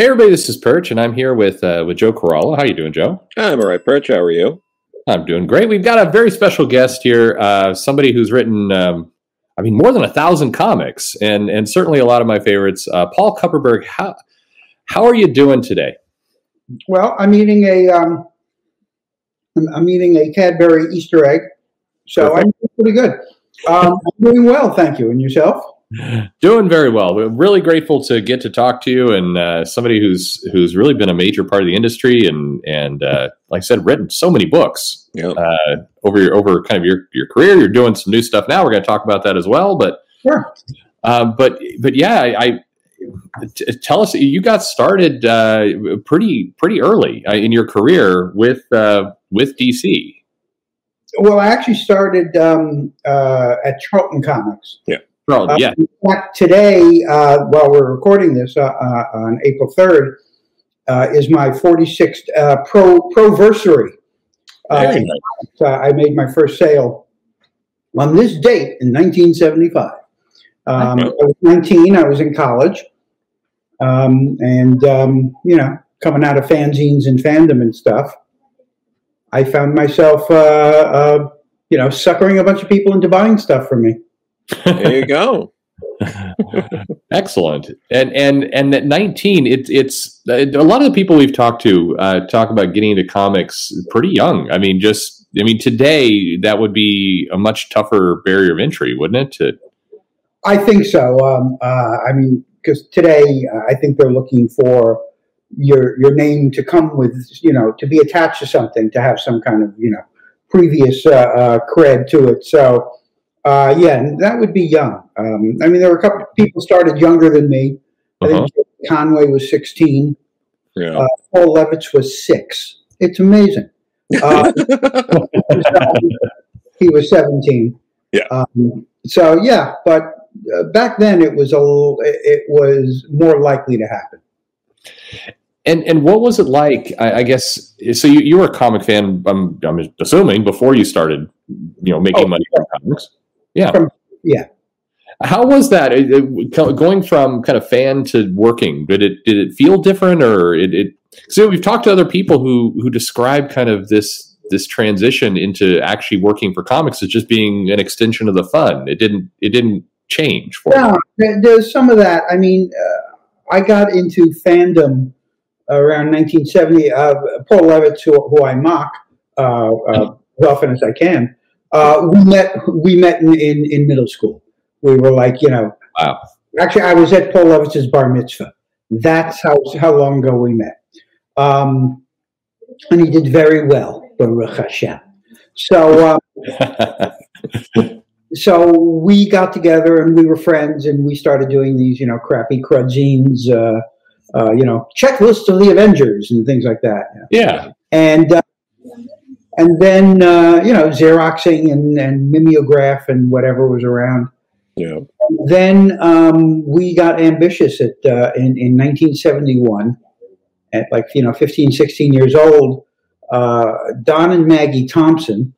Hey everybody, this is Perch, and I'm here with uh, with Joe Corallo. How you doing, Joe? I'm all right, Perch. How are you? I'm doing great. We've got a very special guest here, uh, somebody who's written, um, I mean, more than a thousand comics, and and certainly a lot of my favorites. Uh, Paul Kupperberg, how how are you doing today? Well, I'm eating a um, I'm, I'm eating a Cadbury Easter egg, so Perfect. I'm pretty good. Um, I'm doing well, thank you. And yourself? Doing very well. We're really grateful to get to talk to you, and uh, somebody who's who's really been a major part of the industry, and and uh, like I said, written so many books Yeah. uh, over your over kind of your your career. You're doing some new stuff now. We're going to talk about that as well, but. Sure. Um, but but yeah, I, I t- tell us you got started uh, pretty pretty early uh, in your career with uh, with DC. Well, I actually started um, uh, at Charlton Comics. Well, Uh, yeah, In fact, today, uh, while we're recording this uh, uh, on April 3rd, uh, is my 46th uh, pro proversary. Uh, nice. uh, I made my first sale on this date in 1975. Um, I was 19. I was in college, um, and um, you know, coming out of fanzines and fandom and stuff, I found myself, uh, uh, you know, suckering a bunch of people into buying stuff from me. There you go. Excellent. And and and at 19, it, it's a lot of the people we've talked to uh, talk about getting into comics pretty young. I mean, just I mean, today that would be a much tougher barrier of entry, wouldn't it? To, I think so. Um, uh, I mean, because today uh, I think they're looking for your your name to come with, you know, to be attached to something, to have some kind of, you know, previous uh, uh, cred to it. So, uh, yeah, that would be young. Um, I mean, there were a couple of people started younger than me. I Uh-huh. think Conway was 16. Yeah. Uh, Paul Levitz was six. It's amazing. Uh, he was 17. Yeah. Um, so yeah, but uh, back then it was a little, it, it was more likely to happen. And and what was it like? I, I guess so. You, you were a comic fan. I'm, I'm assuming before you started, you know, making Oh, money from comics. Yeah. From- yeah. How was that It- it- going from kind of fan to working? Did it did it feel different, or it? it so we've talked to other people who who describe kind of this this transition into actually working for comics as just being an extension of the fun. It didn't it didn't change for Yeah, you. there- there's some of that. I mean, uh, I got into fandom around 1970. Uh, Paul Levitz, who, who I mock uh, uh, as often as I can, uh, we met. We met in, in, in middle school. We were like, you know, Wow. Actually, I was at Paul Levitz's bar mitzvah. That's how how long ago we met. Um, and he did very well, Baruch Hashem. So, uh, so we got together and we were friends, and we started doing these, you know, crappy crudzines, uh, uh, you know, checklists of the Avengers and things like that. yeah. And uh, and then uh, you know, Xeroxing and, and mimeograph and whatever was around. Yeah. then um, we got ambitious at uh, in, in 1971 at like you know 15 16 years old uh, don and maggie thompson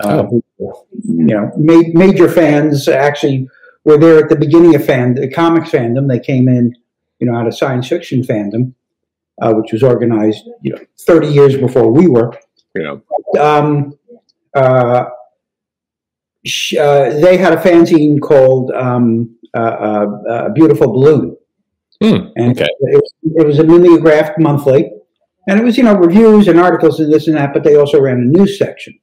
uh, who, you know ma- major fans actually were there at the beginning of fan the comics fandom. They came in you know out of science fiction fandom uh, which was organized you know 30 years before we were Yeah. um, uh, sh- uh, they had a fanzine called um, uh, uh, uh, Beautiful Balloon. Hmm, And okay. it, was, it was a mimeographed monthly. And it was, you know, reviews and articles and this and that, but they also ran a news section.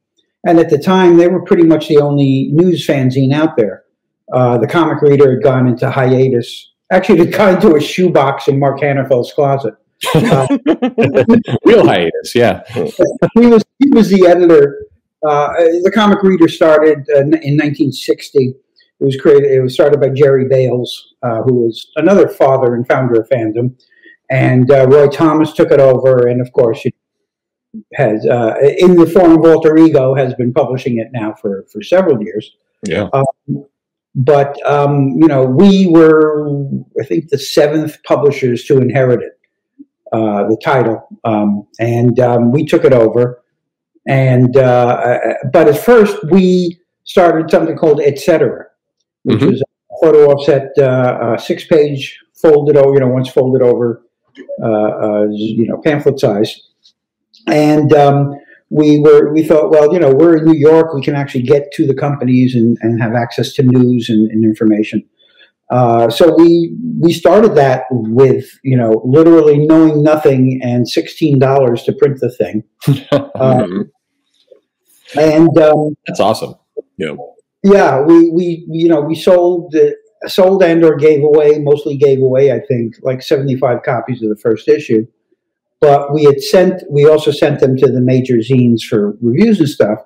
And at the time, they were pretty much the only news fanzine out there. Uh, the comic reader had gone into hiatus. Actually, it had gone into a shoebox in Mark Hanerfeld's closet. Real hiatus. Yeah. he was he was the editor. Uh, the comic reader started uh, in 1960. It was created. It was started by Jerry Bails, uh, who was another father and founder of fandom, and uh, Roy Thomas took it over. And of course, it has uh, in the form of alter ego has been publishing it now for for several years. Yeah. But um, you know, we were I think the seventh publishers to inherit it, uh, the title, um, and um, we took it over. And uh, but at first we started something called Etc., which Mhm. was a photo offset, uh, uh, six page folded over. You know, once folded over, uh, uh, you know, pamphlet size. And um, we were we thought, well, you know, we're in New York, we can actually get to the companies and, and have access to news and, and information. Uh, so we we started that with you know literally knowing nothing and sixteen dollars to print the thing, uh, Mhm. and um, That's awesome. Yeah. yeah, we we you know we sold the sold and or gave away mostly gave away I think like seventy five copies of the first issue, but we had sent we also sent them to the major zines for reviews and stuff,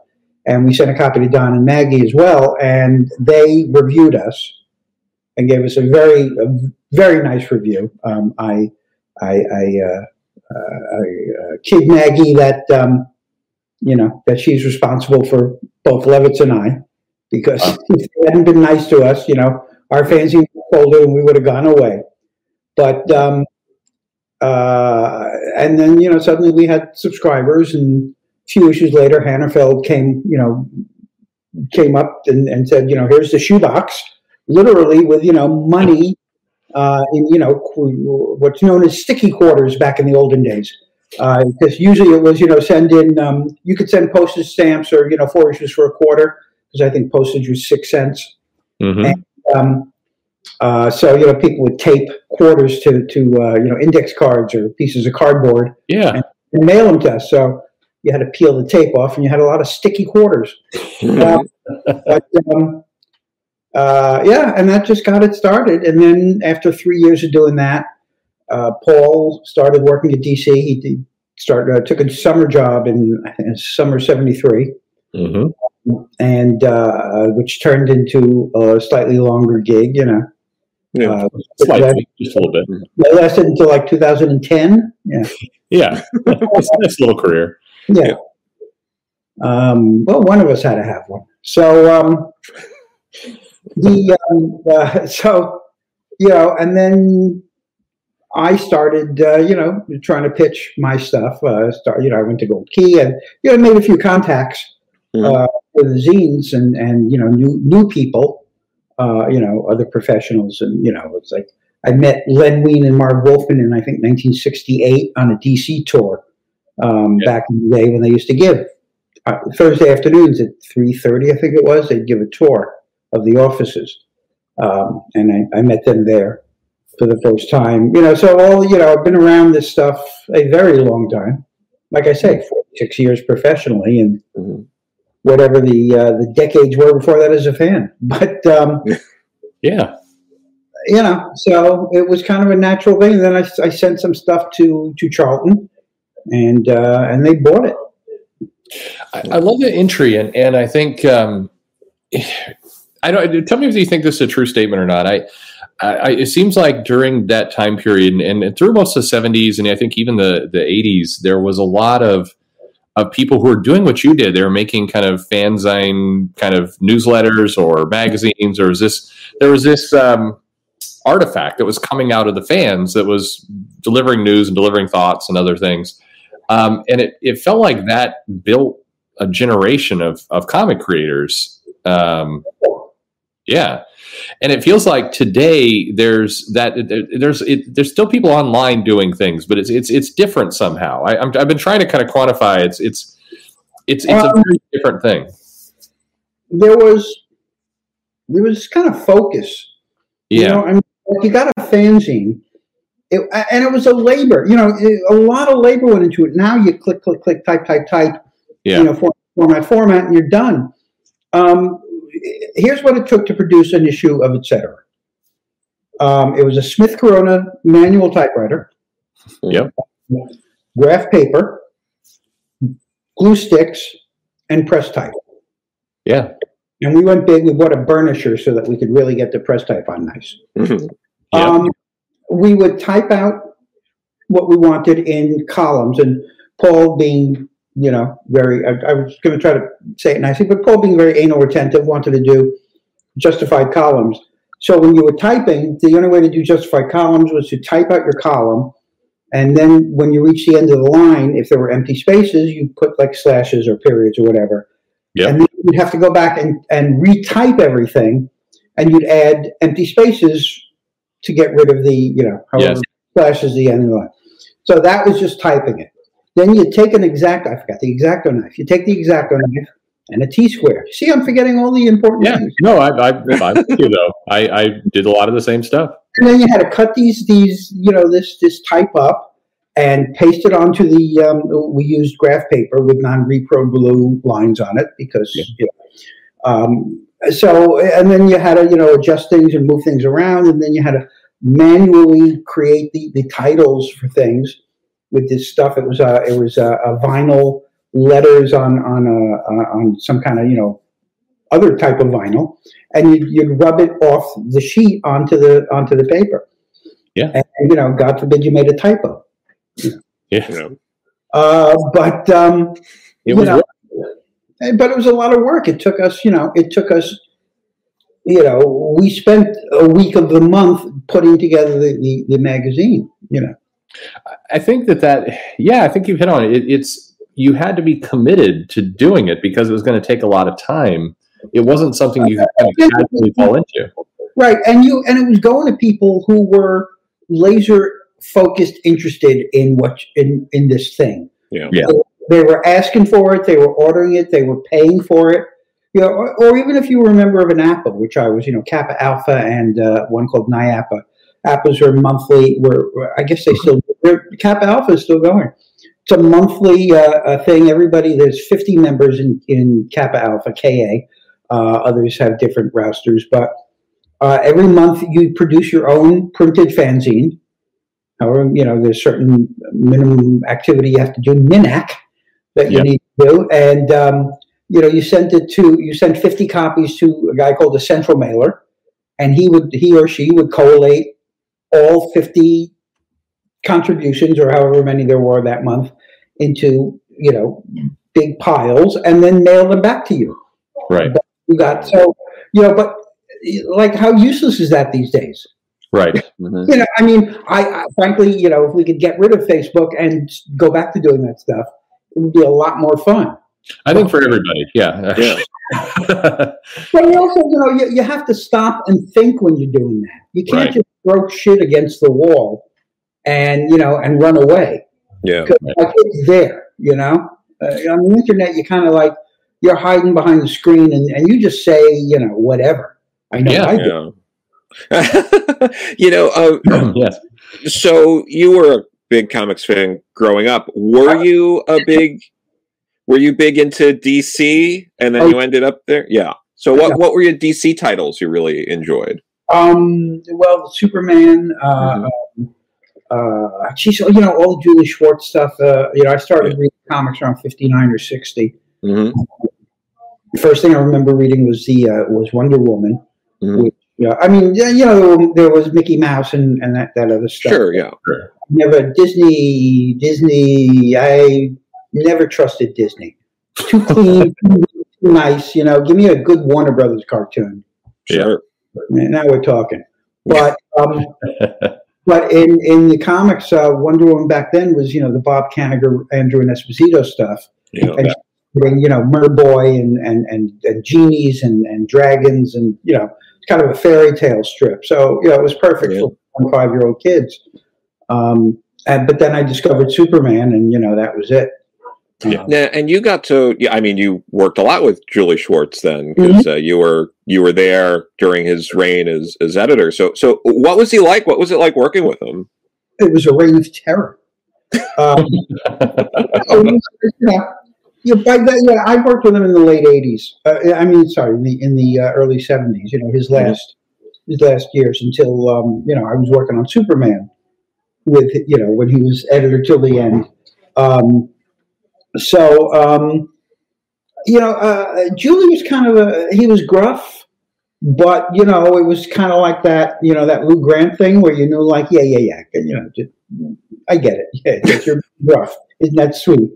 and we sent a copy to Don and Maggie as well, and they reviewed us and gave us a very a very nice review. Um, I I I, uh, uh, I uh, kid Maggie that um, you know that she's responsible for both Levitz and I because Wow. if they hadn't been nice to us, you know, our have folded and we would have gone away. But um, uh, and then you know suddenly we had subscribers, and a few issues later, Hanerfeld came you know came up and, and said, you know, here's the shoebox, literally with you know money uh, in you know what's known as sticky quarters back in the olden days. Because usually it was, you know, send in, um, you could send postage stamps or, you know, four issues for a quarter, because I think postage was six cents. hmm Um, uh, so, you know, people would tape quarters to, to uh, you know, index cards or pieces of cardboard Yeah. and mail them to us. So you had to peel the tape off and you had a lot of sticky quarters. Uh, but, um, uh, yeah, and that just got it started. And then after three years of doing that, uh, Paul started working at DC. He did start uh, took a summer job in, I think, summer '73, hmm and uh, which turned into a slightly longer gig. You know, Yeah. uh, Slightly, just a little bit. that lasted until like 2010. Yeah, Yeah. it's a nice little career. yeah. Um, well, one of us had to have one. So um, the um, uh, so you know, and then I started, uh, you know, trying to pitch my stuff. Uh, start, you know, I went to Gold Key and you know made a few contacts uh, with the zines and and you know new new people, uh, you know, other professionals, and you know, it's like I met Len Wein and Marv Wolfman in I think 1968 on a DC tour um, Yeah. back in the day when they used to give uh, Thursday afternoons at 3:30, I think it was. They'd give a tour of the offices, um, and I, I met them there for the first time. You know, so all you know, I've been around this stuff a very long time. Like I say, 46 years professionally, and Mhm. whatever the uh, the decades were before that as a fan. But um, Yeah. you know, so it was kind of a natural thing. And then I, I sent some stuff to to Charlton, and uh, and they bought it. I, I love the entry, and and I think um, I don't. Tell me if you think this is a true statement or not. I, I it seems like during that time period, and, and through most of the '70s, and I think even the the '80s, there was a lot of of people who were doing what you did. They were making kind of fanzine kind of newsletters or magazines, or was this there was this um, artifact that was coming out of the fans that was delivering news and delivering thoughts and other things. Um, and it, it felt like that built a generation of, of comic creators. Um, yeah. And it feels like today there's that there's it, there's still people online doing things, but it's it's it's different somehow. I, I'm, I've been trying to kind of quantify it's it's it's it's a Um, very different thing. There was there was kind of focus. You Yeah, know, I mean, like you got a fanzine, it, and it was a labor. You know, it- a lot of labor went into it. Now you click, click, click, type, type, type. yeah, You know, format, format, format, and you're done. Um, here's what it took to produce an issue of etc. Um, it was a Smith Corona manual typewriter, Yep. graph paper, glue sticks, and press type. yeah, And we went big. We bought a burnisher so that we could really get the press type on nice. Mhm. Yeah. Um, we would type out what we wanted in columns, and Paul being, you know, very, I, I was going to try to say it nicely, but Paul being very anal retentive wanted to do justified columns. So when you were typing, the only way to do justified columns was to type out your column, and then when you reach the end of the line, if there were empty spaces, you put like slashes or periods or whatever. Yep. And then you'd have to go back and, and retype everything, and you'd add empty spaces to get rid of the, you know, however Yes. slashes the end of the line. So that was just typing it. Then you take an exact, I forgot the exacto knife. You take the exacto knife and a T square. See, I'm forgetting all the important Yeah, things. no, I, I, I'm with you though. I, I did a lot of the same stuff. And then you had to cut these, these, you know, this, this type up and paste it onto the, um, we used graph paper with non-repro blue lines on it because, Yeah. you know, um, so, and then you had to, you know, adjust things and move things around. And then you had to manually create the, the titles for things with this stuff. It was a, it was a, a vinyl letters on, on a, uh, on some kind of, you know, other type of vinyl and you'd, you'd rub it off the sheet onto the onto the paper. Yeah. And, you know, God forbid you made a typo. Yeah, You know. Uh, but um, it you was. know, eh, but it was a lot of work. It took us, you know, it took us. You know, we spent a week of the month putting together the, the, the magazine. You know, I think that that yeah, I think you've hit on it. it. It's you had to be committed to doing it because it was going to take a lot of time. It wasn't something you kind of casually fall into. right? And you and it was going to people who were laser focused, interested in what in in this thing. Yeah. Yeah. They were asking for it. They were ordering it. They were paying for it. You know, or, or even if you were a member of an APA, which I was, you know, Kappa Alpha and uh, one called NIAPA. APAs are monthly. Were- I guess they still they're, Kappa Alpha is still going. It's a monthly uh, thing. Everybody, there's 50 members in in Kappa Alpha KA. Uh, others have different rosters, but uh, every month you produce your own printed fanzine. However, you know there's certain minimum activity you have to do, MINAC, that you Yeah. need to do, and um, you know you sent it to you sent 50 copies to a guy called the central mailer, and he would he or she would collate all 50 contributions or however many there were that month into you know big piles and then mail them back to you Right, you got so you know but like how useless is that these days right. Mhm. you know i mean I, I frankly you know if we could get rid of facebook and go back to doing that stuff it would be a lot more fun I think for everybody, yeah. Yeah. but you also you know you, you have to stop and think when you're doing that you can't Right. just throw shit against the wall and you know and run away Yeah. like it's there you know uh, on the internet you kind of like you're hiding behind the screen and, and you just say you know whatever i know Yeah. I do. Yeah. you know, uh, yes. so you were a big comics fan growing up. Were you a big? Were you big into DC, and then Oh. you ended up there? Yeah. So what? What were your DC titles you really enjoyed? Um, well, Superman, uh, Mhm. uh, geez, you know, all the Julie Schwartz stuff. Uh, you know, I started reading comics around 59 or 60. hmm The first thing I remember reading was the, uh, was Wonder Woman. Mhm. Which, yeah, I mean, yeah, you know, there was Mickey Mouse and, and that, that other stuff. Sure. Yeah. Never Disney, Disney, I never trusted Disney. Too clean, too nice, you know, give me a good Warner Brothers cartoon. Sure. Now we're talking. But, um, But in, in the comics, uh, Wonder Woman back then was, you know, the Bob Kanigher, Andru and Esposito stuff. Yeah. And, and, you know, Merboy and, and, and, and genies and, and dragons and, you know, kind of a fairy tale strip. So, you know, it was perfect Yeah. for five year old kids. Um, and, but then I discovered Superman and, you know, that was it. Yeah. Um, Now, and you got to, yeah, I mean, you worked a lot with Julie Schwartz then, because uh, you were you were there during his reign as as editor. So, so what was he like? What was it like working with him? it was a reign of terror. Um, you yeah, by then, yeah, I worked with him in the late '80s. Uh, I mean, sorry, in the in the uh, early '70s. You know, his last his last years until um, you know I was working on Superman with you know when he was editor till the end. Um, so um, you know, uh, Julie was kind of a he was gruff, but you know it was kind of like that you know that Lou Grant thing where you knew like yeah yeah yeah you know just, I get it yeah yes, you're rough isn't that sweet.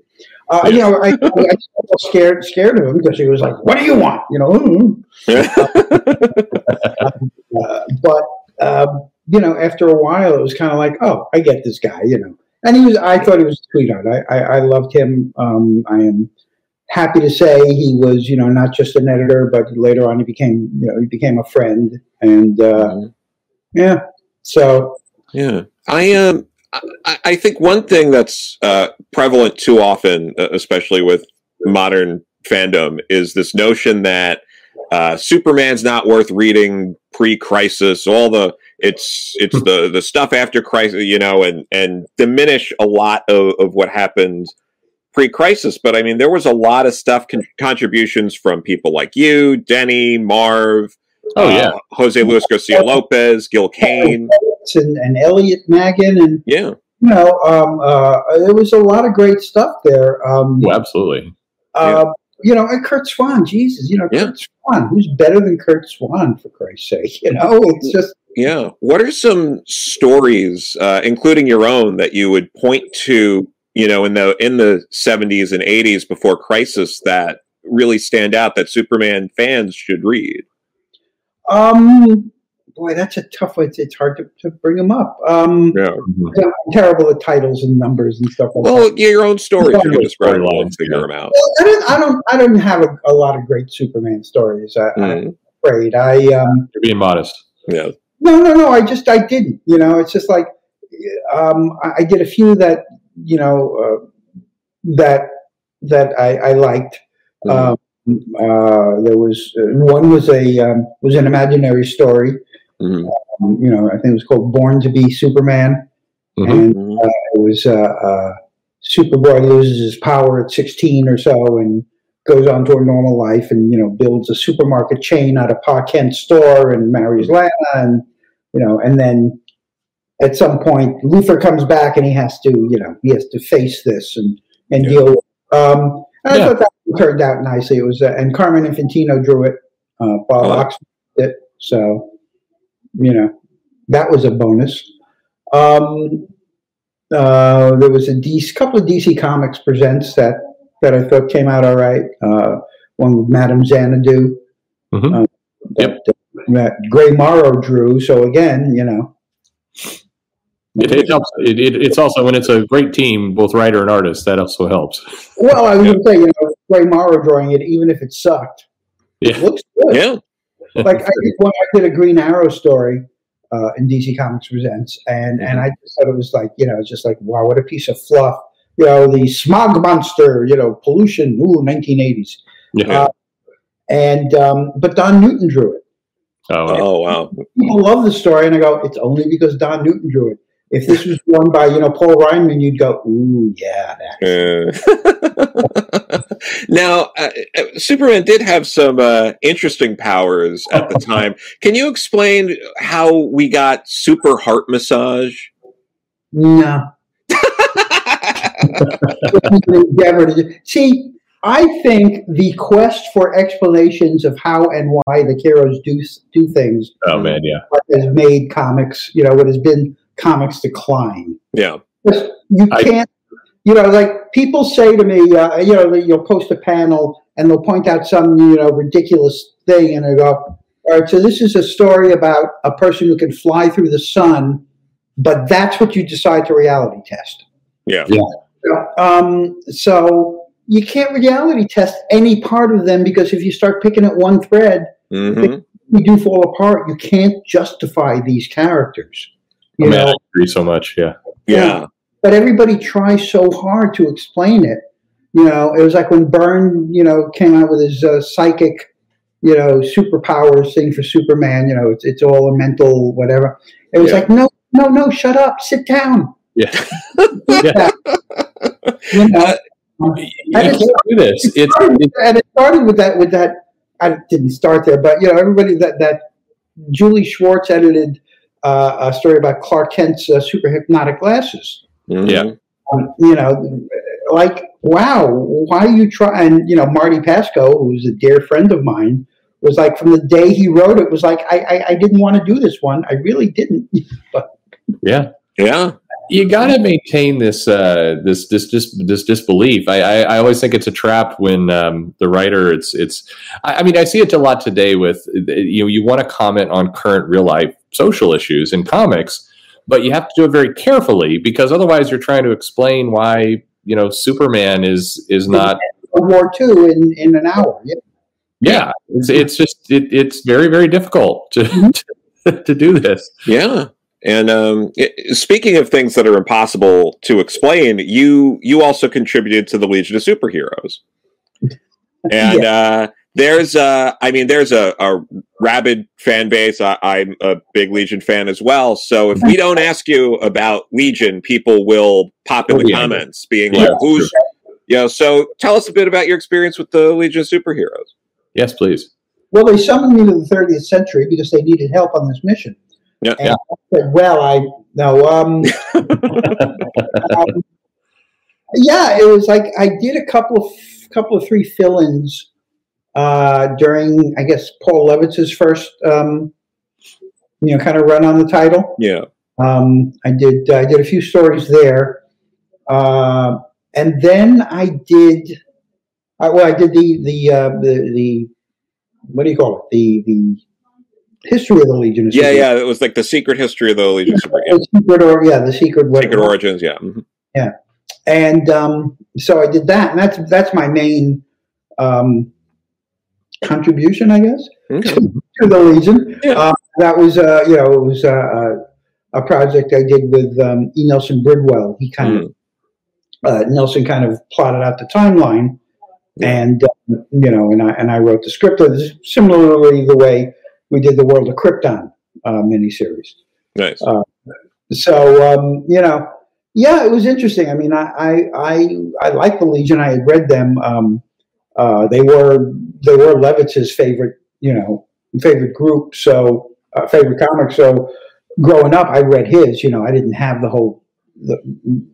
Uh, You know, I, I, was scared scared of him because he was like, "What do you want?" You know, "Mm." uh, but um, you know, after a while, it was kind of like, "Oh, I get this guy," you know. And he was, I thought he was a sweetheart. I, I, I loved him. Um, I am happy to say he was, you know, not just an editor, but later on he became, you know, he became a friend. And uh, yeah, so Yeah, I um, I, I think one thing that's uh, prevalent too often, uh, especially with modern fandom, is this notion that uh, Superman's not worth reading pre-crisis. All the it's it's the the stuff after crisis, you know, and and diminish a lot of, of what happened pre-crisis. But I mean, there was a lot of stuff con- contributions from people like you, Denny, Marv. Oh yeah, uh, Jose Luis Garcia Lopez, Gil Kane, and, and Elliot Maggin, and yeah, you know, um, uh, there was a lot of great stuff there. Um, oh, absolutely. Uh, yeah. You know, and Curt Swan, Jesus, you know, yeah. Curt Swan, who's better than Curt Swan for Christ's sake? You know, it's just yeah. What are some stories, uh, including your own, that you would point to? You know, in the in the seventies and eighties before Crisis, that really stand out that Superman fans should read. Um, boy, that's a tough one. It's, it's hard to, to bring them up. Um, yeah. I'm terrible at titles and numbers and stuff. Like well, that. yeah, your own stories. You can describe them and figure yeah. them out. Well, I don't. I don't. I don't have a, a lot of great Superman stories. I, Mm. I'm afraid. I um. You're being modest. Yeah. No, no, no. I just. I didn't. You know. It's just like. Um. I, I did a few that. You know. Uh, that. That I, I liked. Mhm. Um, uh, there was uh, one was a um, was an imaginary story. Mhm. Um, you know, I think it was called Born to Be Superman, Mhm. and Mhm. it was uh, uh, Superboy loses his power at 16 or so and goes on to a normal life and you know builds a supermarket chain out of Pa Kent's store and marries Lana and you know and then at some point Luthor comes back and he has to you know he has to face this and and Yeah. deal with um and Yeah. I thought that turned out nicely it was uh, and Carmen Infantino drew it uh, Bob Oh. Oksner did it so you know that was a bonus um uh, there was a DC, couple of DC Comics presents that that I thought came out all right. Uh, one with Madame Xanadu. Mhm. Uh, that, that Gray Morrow drew. So again, you know, It, it helps. It, it, it's also when it's a great team, both writer and artist, that also helps. well, I was going to say, you know, Gray Morrow drawing it, even if it sucked, Yeah. it looks good. Yeah. Like I did, when I did a Green Arrow story uh, in DC Comics Presents, and and I just thought it was like, you know, it's just like, wow, what a piece of fluff. You know, the smog monster, you know, pollution, ooh, 1980s. Yeah. Uh, and um, but Don Newton drew it. oh, wow. Oh wow. People love the story, and I go, it's only because Don Newton drew it. If this was drawn by you know Paul Reinman, you'd go, ooh, yeah, that. Uh, now, uh, uh, Superman did have some uh, interesting powers at the time. Can you explain how we got super heart massage? No. Endeavor to See, I think the quest for explanations of how and why the heroes do do things oh man, yeah. has made comics, you know, what has been comics decline. yeah. You can't, you know, like people say to me, uh, you know, you'll post a panel and they'll point out some, you know, ridiculous thing, and I go, all right, so this is a story about a person who can fly through the sun, but that's what you decide to reality test. Yeah. Yeah. Um, so you can't reality test any part of them because if you start picking at one thread, hmm you do fall apart. You can't justify these characters. You man, know, I agree so much. Yeah. Yeah. but everybody tries so hard to explain it. You know, it was like when Byrne, you know, came out with his uh, psychic, you know, superpowers thing for Superman. You know, it's it's all a mental whatever. It was Yeah. like, no, no, no, shut up, sit down. Yeah. You know, You can't do this. It's, started it's and it started with that with that. I didn't start there, but you know, everybody that that Julie Schwartz edited uh, a story about Clark Kent's uh, super hypnotic glasses. Mhm. Yeah. Um, you know, like wow, why are you try? And you know, Marty Pasko, who's a dear friend of mine, was like from the day he wrote it was like I I, I didn't want to do this one. I really didn't. But yeah. Yeah. You got to maintain this uh, this this this this disbelief. I, I I always think it's a trap when um, the writer. It's it's. I, I mean, I see it a lot today with you know you want to comment on current real life social issues in comics, but you have to do it very carefully because otherwise you're trying to explain why you know Superman is is not. World War II in in an hour. Yeah. Yeah, it's it's just it, it's very very difficult to to, to do this. Yeah. And um, it, speaking of things that are impossible to explain, you you also contributed to the Legion of Superheroes, and yeah. uh, there's uh, I mean, there's a, a rabid fan base. I, I'm a big Legion fan as well. So if we don't ask you about Legion, people will pop in the comments, being like, "Who's?" You know, so tell us a bit about your experience with the Legion of Superheroes. Yes, please. Well, they summoned me to the 30th century because they needed help on this mission. Yeah. And yeah. I said, well, I no. Um, um, yeah, it was like I did a couple of couple of three fill-ins uh, during, I guess, Paul Levitz's first, um, you know, kind of run on the title. Yeah. Um, I did. I did a few stories there, uh, and then I did. I, well, I did the the uh, the the what do you call it? The the history of the Legion. Of yeah, yeah, it was like the secret history of the Legion. Yeah, Super, yeah. Secret or yeah, the secret. Secret origins. Yeah. Mm-hmm. Yeah, and um, so I did that, and that's that's my main um, contribution, I guess, okay. to, to, the Legion. Yeah. Uh, that was uh, you know it was uh, uh a project I did with um, E. Nelson Bridwell. He kind mm. of uh, Nelson kind of plotted out the timeline, and um, you know, and I and I wrote the script. Similarly, the way we did the World of Krypton uh, miniseries. Nice. Uh, so um, you know, yeah, it was interesting. I mean, I I I, I like the Legion. I had read them. Um, uh, they were they were Levitz's favorite, you know, favorite group. So uh, favorite comic. So growing up, I read his. You know, I didn't have the whole the,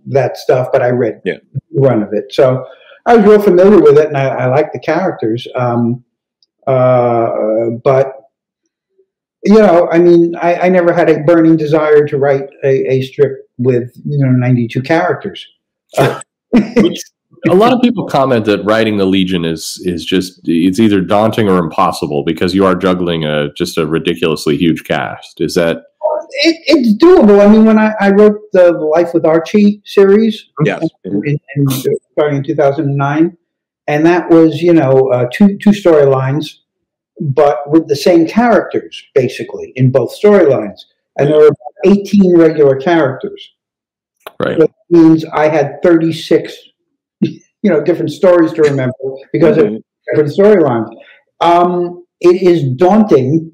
that stuff, but I read yeah. run of it. So I was real familiar with it, and I, I like the characters. Um, uh, but you know, I mean, I, I, never had a burning desire to write a, a strip with you know 92 characters. Sure. a lot of people comment that writing the Legion is is just it's either daunting or impossible because you are juggling a just a ridiculously huge cast. Is that? It, it's doable. I mean, when I, I wrote the, Life with Archie series, yes, in, in, in, starting in 2009, and that was you know uh, two two storylines but with the same characters, basically, in both storylines. And there were 18 regular characters. Right. That means I had 36, you know, different stories to remember because mm-hmm. of different storylines. Um, it is daunting,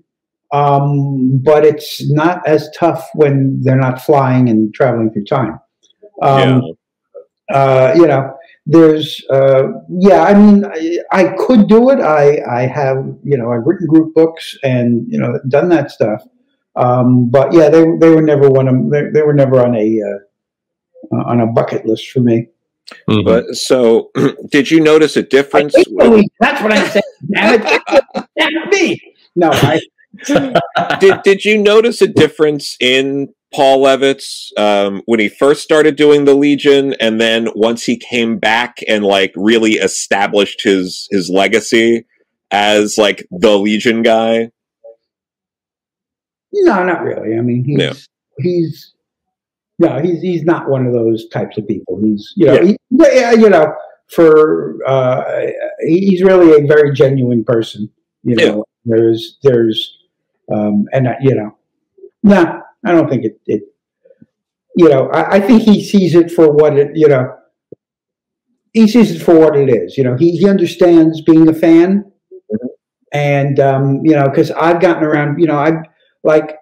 um, but it's not as tough when they're not flying and traveling through time. Um, yeah. uh, you know, there's uh, yeah i mean I, I, could do it. I i have you know i've written group books and you know done that stuff. Um, but yeah they, they were never one of they, they were never on a uh, on a bucket list for me. Mm-hmm. but so did you notice a difference with... that's what i said damn me. No i did, did you notice a difference in Paul Levitz um, when he first started doing the Legion, and then once he came back and like really established his his legacy as like the Legion guy? No, not really. I mean, he's yeah. he's no, he's he's not one of those types of people. He's you know, yeah. He, yeah you know, for uh, he's really a very genuine person. You know, yeah. there's there's um, and uh, you know, nah, I don't think it, it you know, I, I, think he sees it for what it, you know, he sees it for what it is. You know, he, he understands being a fan. And, um, you know, because I've gotten around, you know, I like,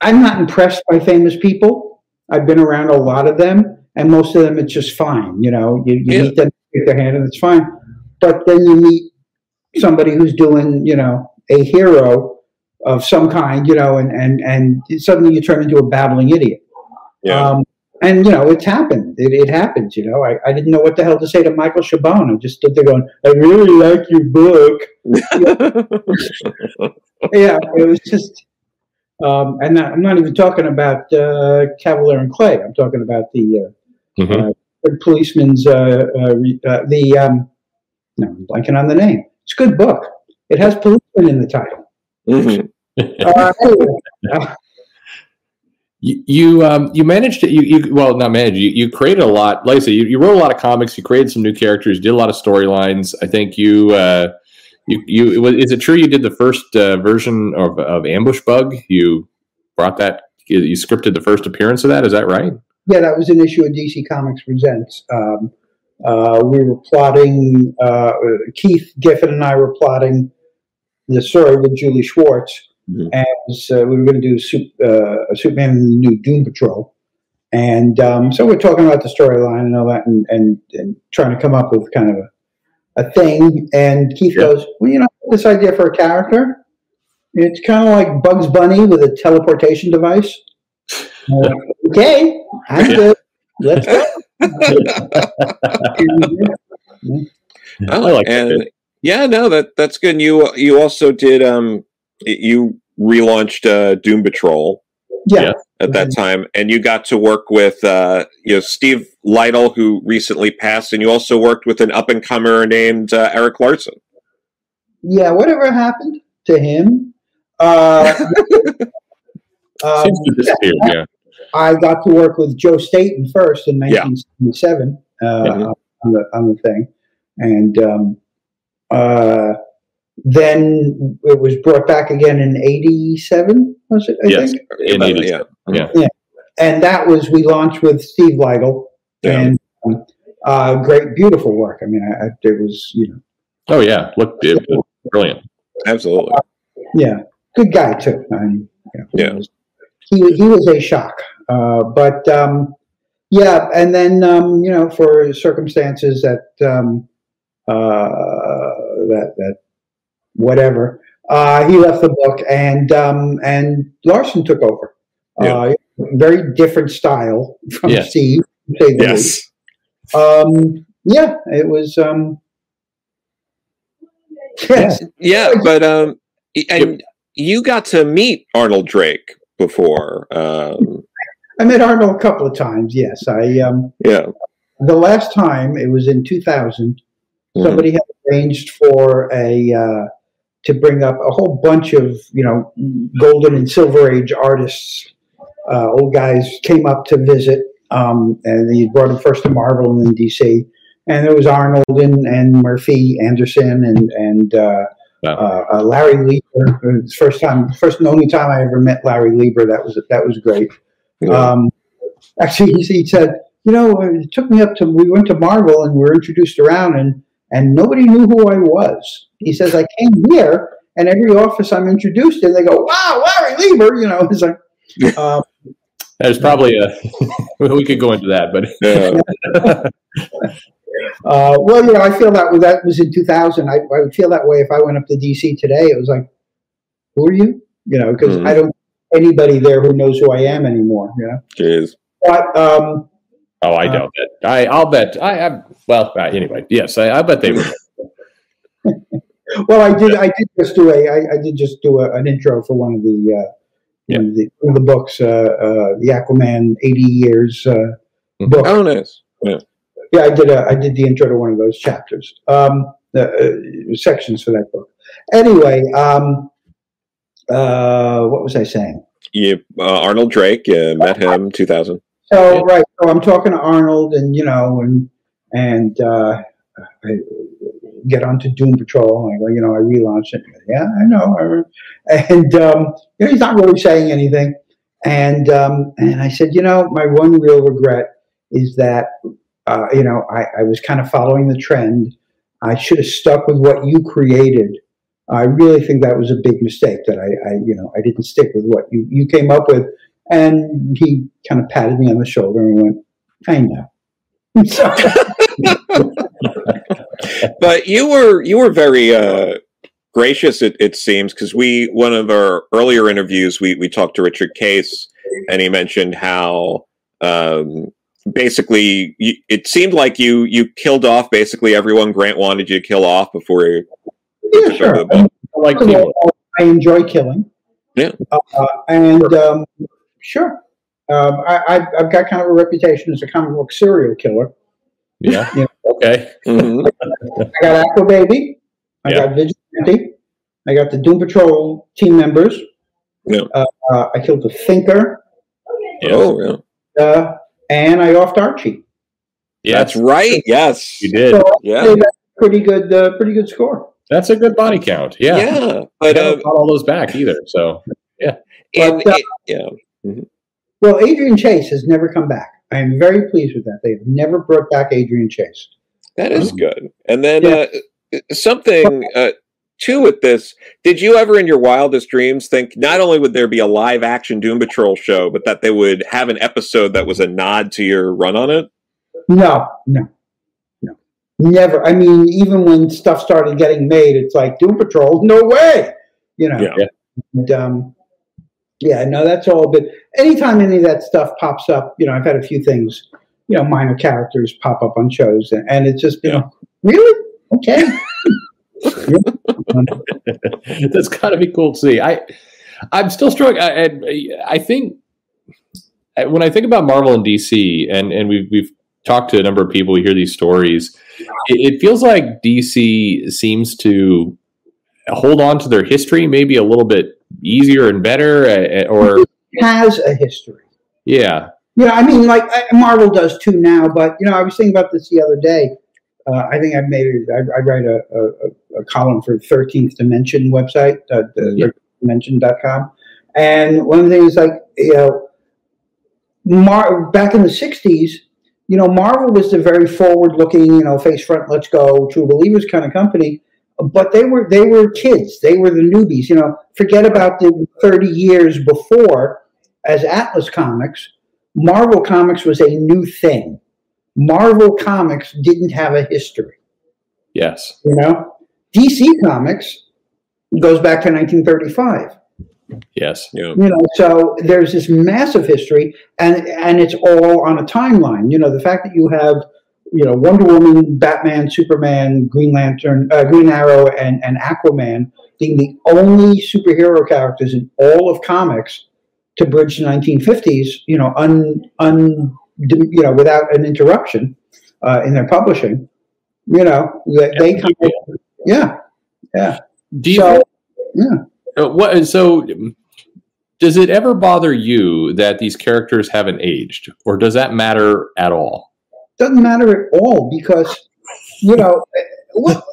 I'm not impressed by famous people. I've been around a lot of them, and most of them it's just fine. You know, you, you yeah. meet them, shake their hand, and it's fine. But then you meet somebody who's doing, you know, a hero of some kind, you know, and and and suddenly you turn into a babbling idiot. Yeah. Um, and you know, it's happened. It, it happens. You know, I, I didn't know what the hell to say to Michael Chabon. I just stood there going, "I really like your book." yeah, it was just. Um, and I'm not even talking about uh, Kavalier and Clay. I'm talking about the uh, mm-hmm. uh, policeman's uh, uh, uh, the. Um, no, I'm blanking on the name. It's a good book. It has policeman in the title. Mm-hmm. You you, um, you managed to you, you well not managed you, you created a lot like I you, you wrote a lot of comics you created some new characters did a lot of storylines I think you uh, you you is it true you did the first uh, version of, of Ambush Bug you brought that you scripted the first appearance of that. Is that right? Yeah, that was an issue of DC Comics Presents. Um, uh, we were plotting. Uh, Keith Giffen and I were plotting the story with Julie Schwartz, Mhm. as uh, we were going to do Sup- uh, Superman and the New Doom Patrol, and um, so we're talking about the storyline and all that, and, and, and trying to come up with kind of a, a thing. And Keith Yeah. goes, "Well, you know, this idea for a character, it's kind of like Bugs Bunny with a teleportation device." I'm like, okay, I'm Yeah. good. Let's go. I like that and bit. yeah, no, that that's good. And you you also did um you relaunched uh, Doom Patrol yeah. Yeah. at that time, and you got to work with uh, you know Steve Lightle, who recently passed, and you also worked with an up and comer named uh, Erik Larsen. Yeah, whatever happened to him? Uh, um, Seems to disappear. Yeah. I got to work with Joe Staton first in Yeah. 1977 uh, Mhm. on, the, on the thing, and um, uh, then it was brought back again in '87. Was it? I Yes. think. In But, 80s. yeah. Yeah. And that was we launched with Steve Lightle, Yeah. and um, uh, great, beautiful work. I mean, I, I, it was you know, Oh yeah. Look, it was brilliant. absolutely. yeah, good guy too. I mean, you know, Yeah. he was- He he was a shock, uh, but um, yeah, and then um, you know for circumstances that um, uh, that that whatever, uh, he left the book, and um, and Larsen took over. Uh, very different style from Yeah. Steve. to say the least. Um, yeah, it was. Um, yes, Yeah, but um, and you got to meet Arnold Drake before. Um, I met Arnold a couple of times. Yes, I. Um, yeah. the last time it was in 2000. Mhm. Somebody had arranged for a uh, to bring up a whole bunch of you know golden and silver age artists. Uh, old guys came up to visit, um, and he brought them first to Marvel and then DC. And there was Arnold and, and Murphy Anderson and and uh, Wow. uh, uh, Larry Lieber. First time, first and only time I ever met Larry Lieber. That was that was great. Yeah. Um, actually, he, he said, you know, it took me up to, we went to Marvel and we were introduced around and, and nobody knew who I was. He says, I came here and every office I'm introduced in, they go, wow, Larry Lieber, you know, it's like, uh, There's probably a. we could go into that, but uh, well, you know, I feel that that was in 2000. I, I would feel that way if I went up to DC today. It was like, who are you? You know, because Mhm. I don't anybody there who knows who I am anymore. You know, Jeez. but um, oh, I Uh, doubt that. I, I'll bet. I, I well, uh, anyway, yes, I, I bet they were. Well, I did. I did just do a. I, I did just do a, an intro for one of the uh, Yeah. one, of the, one of the books, uh, uh, the Aquaman eighty years uh, Mhm. book. Oh, nice. Yeah, I did. A, I did the intro to one of those chapters, um, the uh, sections for that book. Anyway, um, uh, what was I saying? You, uh, Arnold Drake, you met him 2000. So Yeah. right, so I'm talking to Arnold, and you know, and and uh, I get onto Doom Patrol. And I go, you know, I relaunched it. Yeah, I know. And um, you know, he's not really saying anything. And um, and I said, you know, my one real regret is that uh, you know I, I was kind of following the trend. I should have stuck with what you created. I really think that was a big mistake that I, I you know I didn't stick with what you, you came up with. And he kind of patted me on the shoulder and went, I know. But you were you were very uh, gracious. It, it seems because we one of our earlier interviews we we talked to Richard Case and he mentioned how um, basically you, it seemed like you you killed off basically everyone Grant wanted you to kill off before you yeah, sure. the book. I like First of people. all, I enjoy killing. Yeah. Uh, and um, sure. Um, I, I've, I've got kind of a reputation as a comic book serial killer. Yeah. Yeah. Okay. Mhm. I got Aqua Baby. I Yeah. got Vigilante. I got the Doom Patrol team members. Yeah. Uh, uh, I killed the Thinker. Yeah. Oh, yeah. Uh, and I offed Archie. Yeah, that's right. Yes. You did. So Yeah. I'd say that's a pretty good, uh, pretty good score. That's a good body count. Yeah. Yeah. I But haven't uh, got all those back either. So yeah, and But, uh, it, yeah. Well, Adrian Chase has never come back. I am very pleased with that. They have never brought back Adrian Chase. That is Oh. good. And then Yeah. uh, something uh, too with this. Did you ever, in your wildest dreams, think not only would there be a live action Doom Patrol show, but that they would have an episode that was a nod to your run on it? No, no, no, never. I mean, even when stuff started getting made, it's like Doom Patrol. No way, you know. Yeah. And, um, yeah, no, that's all. But anytime any of that stuff pops up, you know, I've had a few things, you know, minor characters pop up on shows, and, and it's just, you know, really okay. That's got to be cool to see. I, I'm still struck. I, I, I think when I think about Marvel and DC, and and we've we've talked to a number of people, we hear these stories. It, it feels like DC seems to hold on to their history maybe a little bit easier and better, uh, or Has a history. yeah, Yeah, I mean, like Marvel does too now. But you know, I was thinking about this the other day. Uh, I think I made it. I, I write a, a, a column for Thirteenth Dimension website, uh, the Yeah. dimension.com. and one of the things like you know, Mar- back in the '60s, you know, Marvel was the very forward-looking, you know, face front, let's go, true believers kind of company. But they were they were kids. They were the newbies. You know, forget about the 30 years before as Atlas Comics. Marvel Comics was a new thing. Marvel Comics didn't have a history. yes, You know, DC Comics goes back to 1935. yes, Yeah. You know, so there's this massive history, and and it's all on a timeline. You know, the fact that you have you know Wonder Woman, Batman, Superman, Green Lantern, uh, Green Arrow, and and Aquaman being the only superhero characters in all of comics to bridge the 1950s. You know, un un you know without an interruption uh, in their publishing. You know, they, they kind of yeah yeah. Do you So yeah. Uh, what so does it ever bother you that these characters haven't aged or does that matter at all doesn't matter at all because you know look,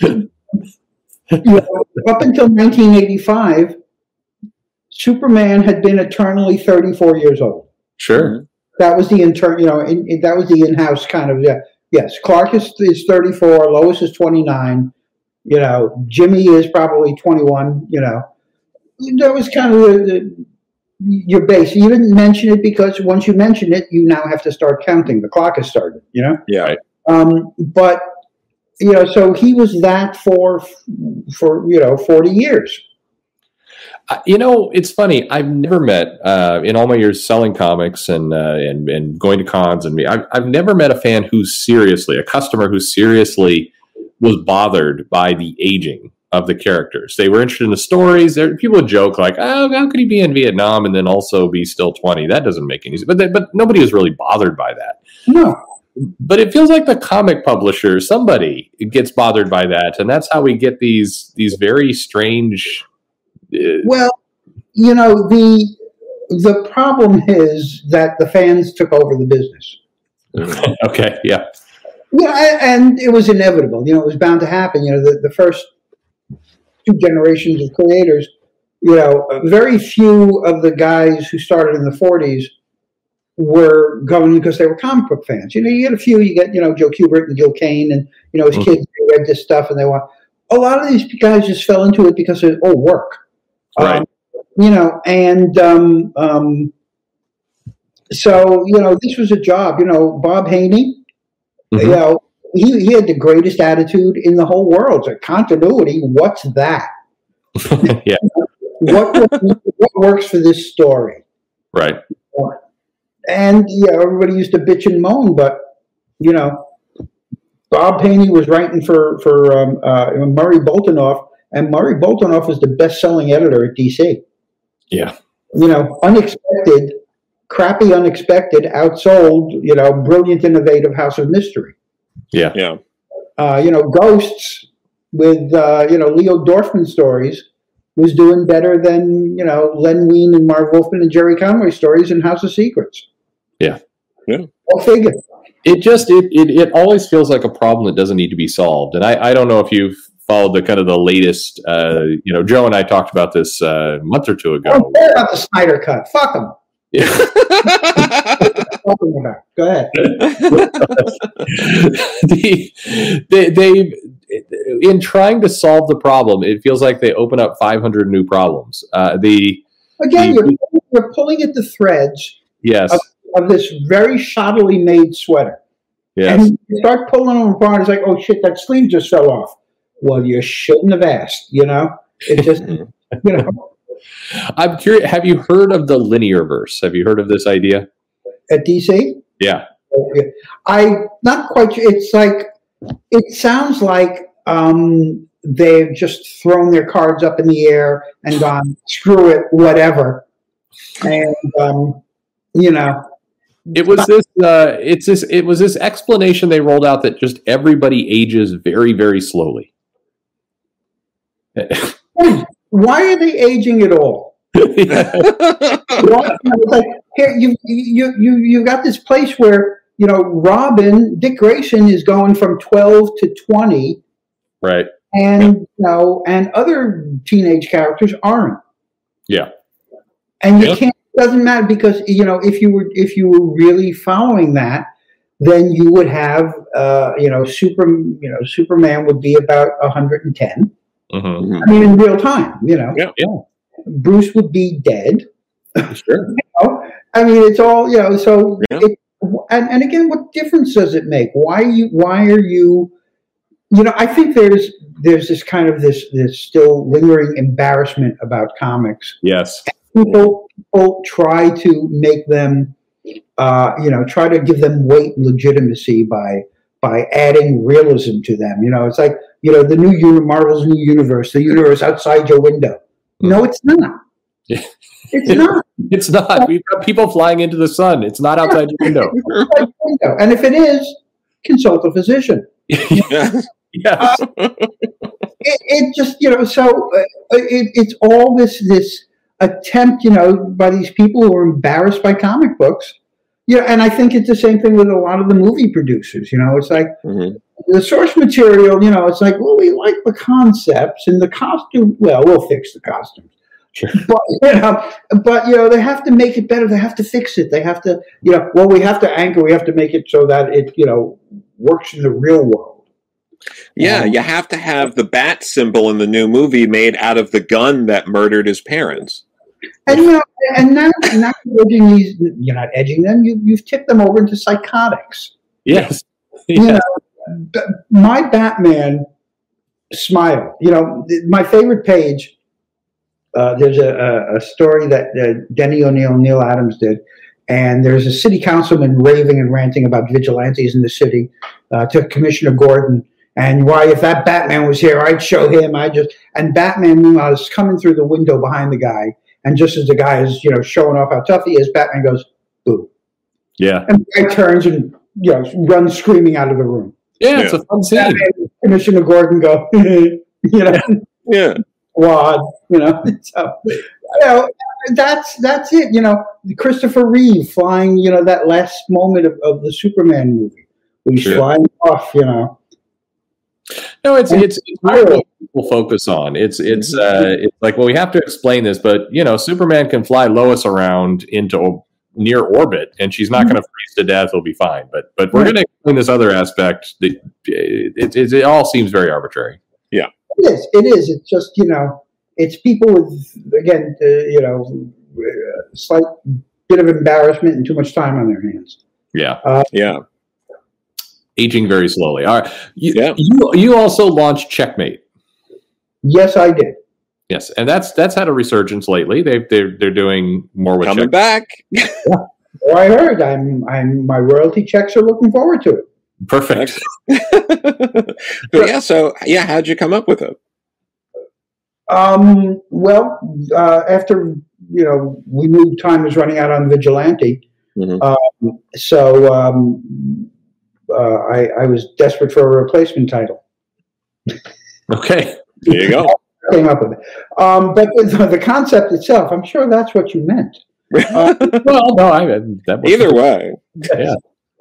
you know, up until 1985 superman had been eternally 34 years old. Sure. That was the intern you know in, in- that was the in-house kind of yeah yes. Clark is, is 34 lois is 29 you know jimmy is probably 21 you know. That was kind of the, the your base you didn't mention it because once you mention it you now have to start counting the clock has started you know Yeah. Right. um, but you know, so he was that for for you know forty years. Uh, you know it's funny i've never met uh, in all my years selling comics and uh, and, and going to cons and me I've, I've never met a fan who seriously a customer who seriously was bothered by the aging of the characters they were interested in the stories there people would joke like oh how could he be in vietnam and then also be still 20 that doesn't make any sense but, they, but nobody was really bothered by that No, but it feels like the comic publisher somebody gets bothered by that and that's how we get these these very strange uh, well, you know the the problem is that the fans took over the business. okay yeah Yeah, a- and it was inevitable. You know, it was bound to happen. You know, the, the first two generations of creators. You know, very few of the guys who started in the '40s were going because they were comic book fans. You know, you get a few. You get you know Joe Kubert and Gil Kane, and you know his Mhm. kids read this stuff and they want. A lot of these guys just fell into it because of oh work, Right. Um, you know, and um, um, so you know this was a job. You know, Bob Haney, Mhm. you know, he, he had the greatest attitude in the whole world. So continuity, what's that? yeah What what works for this story? right And yeah, everybody used to bitch and moan, but you know, Bob Haney was writing for for um, uh, Murray Boltinoff, and Murray Boltinoff was the best-selling editor at DC. Yeah. You know, unexpected, crappy, unexpected, outsold. You know, brilliant, innovative House of Mystery. Yeah Yeah. Uh, you know, Ghosts with uh, you know Leo Dorfman stories was doing better than you know Len Wein and Marv Wolfman and Gerry Conway stories in House of Secrets. Yeah. Yeah. Go figure. it just it, it it always feels like a problem that doesn't need to be solved and i i don't know if you've followed the kind of the latest uh you know joe and i talked about this uh, a month or two I ago don't care about the Snyder cut. Fuck them. About. Go ahead. the, they, they, in trying to solve the problem, it feels like they open up 500 new problems. Uh, the Again, the- you're, you're pulling at the threads yes, of this very shoddily made sweater. yes, And you start pulling them apart. It's like, oh shit, that sleeve just fell off. Well, you shouldn't have asked. You know, it just, you know, I'm curious. Have you heard of the linear verse? Have you heard of this idea? at DC, Yeah, I not quite. sure. It's like it sounds like um, they've just thrown their cards up in the air and gone screw it, whatever. And um, you know, it was this. Uh, it's this. It was this explanation they rolled out that just everybody ages very, very slowly why are they aging at all? like, you, you, you, you've got this place where, you know, Robin, Dick Grayson is going from 12 to 20. Right. And, you know, and other teenage characters aren't. Yeah. And you yeah. can't, doesn't matter because, you know, if you were, if you were really following that, then you would have, uh, you know, super, you know, Superman would be about 110 Mm-hmm. mm-hmm. I mean, in real time, you know. Yeah, yeah. Bruce would be dead. Sure. you know? I mean, it's all you know. So, yeah. it, and and again, what difference does it make? Why you? Why are you? You know, I think there's there's this kind of this this still lingering embarrassment about comics. Yes. People people try to make them, uh, you know, try to give them weight legitimacy by by adding realism to them. You know, it's like you know the new uni- Marvel's new universe, the universe outside your window. No, it's not. It's not. It's not. We've got people flying into the sun. It's not outside your window. window. And if it is, consult a physician. Yeah. yes. It, it just, you know, so uh, it, it's all this this attempt, you know, by these people who are embarrassed by comic books. Yeah, and I think it's the same thing with a lot of the movie producers. You know, it's like Mhm. the source material. You know, it's like, well, we like the concepts and the costume. Well, we'll fix the costumes. Sure. But you know, but you know, they have to make it better. They have to fix it. They have to, you know, well, we have to anchor. We have to make it so that it, you know, works in the real world. Yeah, Um, you have to have the bat symbol in the new movie made out of the gun that murdered his parents. And you know, and now, now you're edging these. You're not edging them. You, you've tipped them over into psychotics. Yes. You yes. know, my Batman smile. You know, my favorite page. Uh, there's a, a, a story that uh, Denny O'Neil, Neal Adams did, and there's a city councilman raving and ranting about vigilantes in the city uh, to Commissioner Gordon. And why, if that Batman was here, I'd show him. I just and Batman meanwhile is coming through the window behind the guy, and just as the guy is, you know, showing off how tough he is, Batman goes, "Boo!" Yeah. and the guy turns and you know runs screaming out of the room. Yeah. It's a fun scene. And Commissioner Gordon go, you know, Yeah. wad, you know. So, you know, that's that's it. You know, Christopher Reeve flying, you know, that last moment of, of the Superman movie. When he's Sure. flying off, you know. No, it's it's, it's hard what people focus on. It's it's uh it's like well we have to explain this, but you know Superman can fly Lois around into near orbit, and she's not going to freeze to death. It'll be fine. But but we're going to explain this other aspect. That it, it, it all seems very arbitrary. Yeah, it is. It is. It's just you know, it's people with again, uh, you know, uh, slight bit of embarrassment and too much time on their hands. Yeah, Yeah. Aging very slowly. All right, you, Yeah. you you also launched Checkmate. Yes, I did. Yes, and that's that's had a resurgence lately. They they're they're doing more with Coming Checkmate. back. Well, I heard. I'm. I'm. My royalty checks are looking forward to it. Perfect. but yeah, so yeah, how'd you come up with it? Um, well, uh, after you know, we knew time was running out on Vigilante, Mhm. um, so um, uh, I, I was desperate for a replacement title. Okay. There you go. Came up with it, um, but the, the concept itself, I'm sure that's what you meant. Well, no, I that was Either way. Yeah.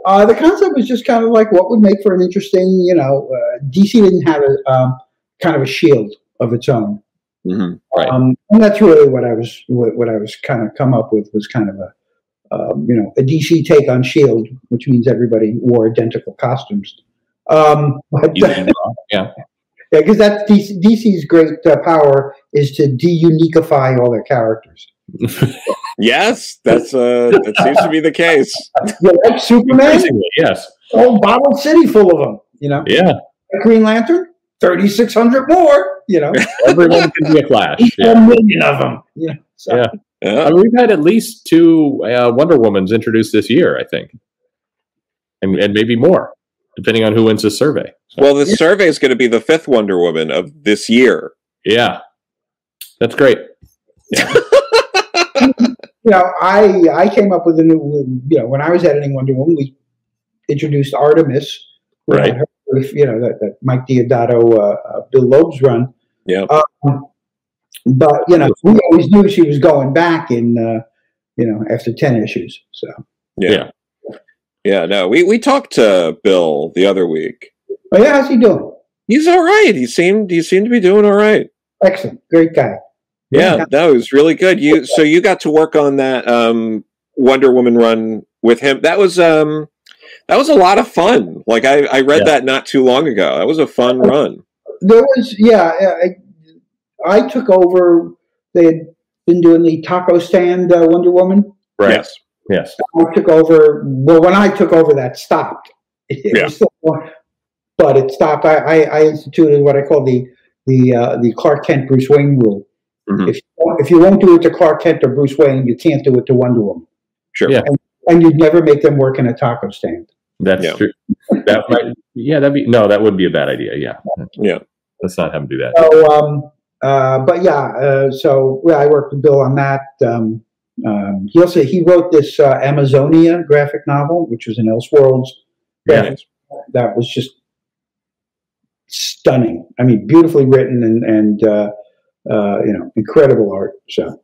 Uh, the concept was just kind of like what would make for an interesting, you know, uh, DC didn't have a um, kind of a shield of its own. hmm Right. Um, and that's really what I was what, what I was kind of come up with was kind of a um, you know, a DC take on Shield, which means everybody wore identical costumes. Um, but, yeah. yeah, because that's DC, DC's great uh, power is to de-uniquify all their characters. yes, that's uh, that seems to be the case. You like Superman? Yes. Oh, Bottle City full of them. You know. Yeah. Green Lantern, thirty six hundred more. You know. Everyone can be a Flash. Yeah. A million of them. Yeah. So. Yeah. Yeah. I mean, we've had at least two uh, Wonder Womans introduced this year, I think, and, and maybe more, depending on who wins the survey. So. Well, the survey is going to be the fifth Wonder Woman of this year. Yeah, that's great. Yeah. you know, I I came up with a new. You know, when I was editing Wonder Woman, we introduced Artemis, right? Her, you know that, that Mike Deodato, uh, uh, Bill Loebs run. Yeah. Um, but you know, we always knew she was going back in, uh, you know, after ten issues. So yeah. yeah, yeah. No, we we talked to Bill the other week. Oh yeah, how's he doing? He's all right. He seemed he seemed to be doing all right. Excellent, great guy. Yeah, that was really good. You so you got to work on that um, Wonder Woman run with him. That was um, that was a lot of fun. Like I, I read yeah. that not too long ago. That was a fun run. There was yeah. I, I took over. They had been doing the taco stand uh, Wonder Woman. Right. Yes. Yes. I took over. Well, when I took over, that stopped. It yeah. Still, but it stopped. I, I, I, instituted what I call the the uh, the Clark Kent Bruce Wayne rule. Mm-hmm. If you, if you won't do it to Clark Kent or Bruce Wayne, you can't do it to Wonder Woman. Sure. Yeah. And, and you'd never make them work in a taco stand. That's yeah. true. That might, yeah, that'd be no, that would be a bad idea. Yeah. Yeah. Let's not have them do that. So, um, but yeah, uh, so yeah, I worked with Bill on that. Um, um, he also he wrote this uh, Amazonia graphic novel, which was an Elseworlds. Yeah. That was just stunning. I mean, beautifully written and and uh, uh, you know, incredible art. So.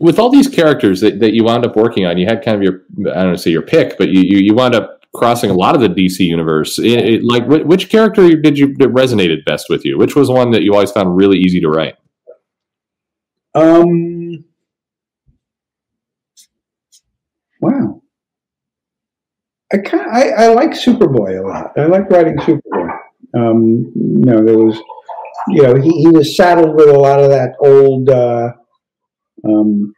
With all these characters that, that you wound up working on, you had kind of your I don't know say your pick, but you, you, you wound up crossing a lot of the DC universe. It, it, like, wh- which character did you that resonated best with you? Which was one that you always found really easy to write? Um. Wow. I kind I, I like Superboy a lot. I like writing Superboy. Um, you know, there was, you know, he, he was saddled with a lot of that old uh, um,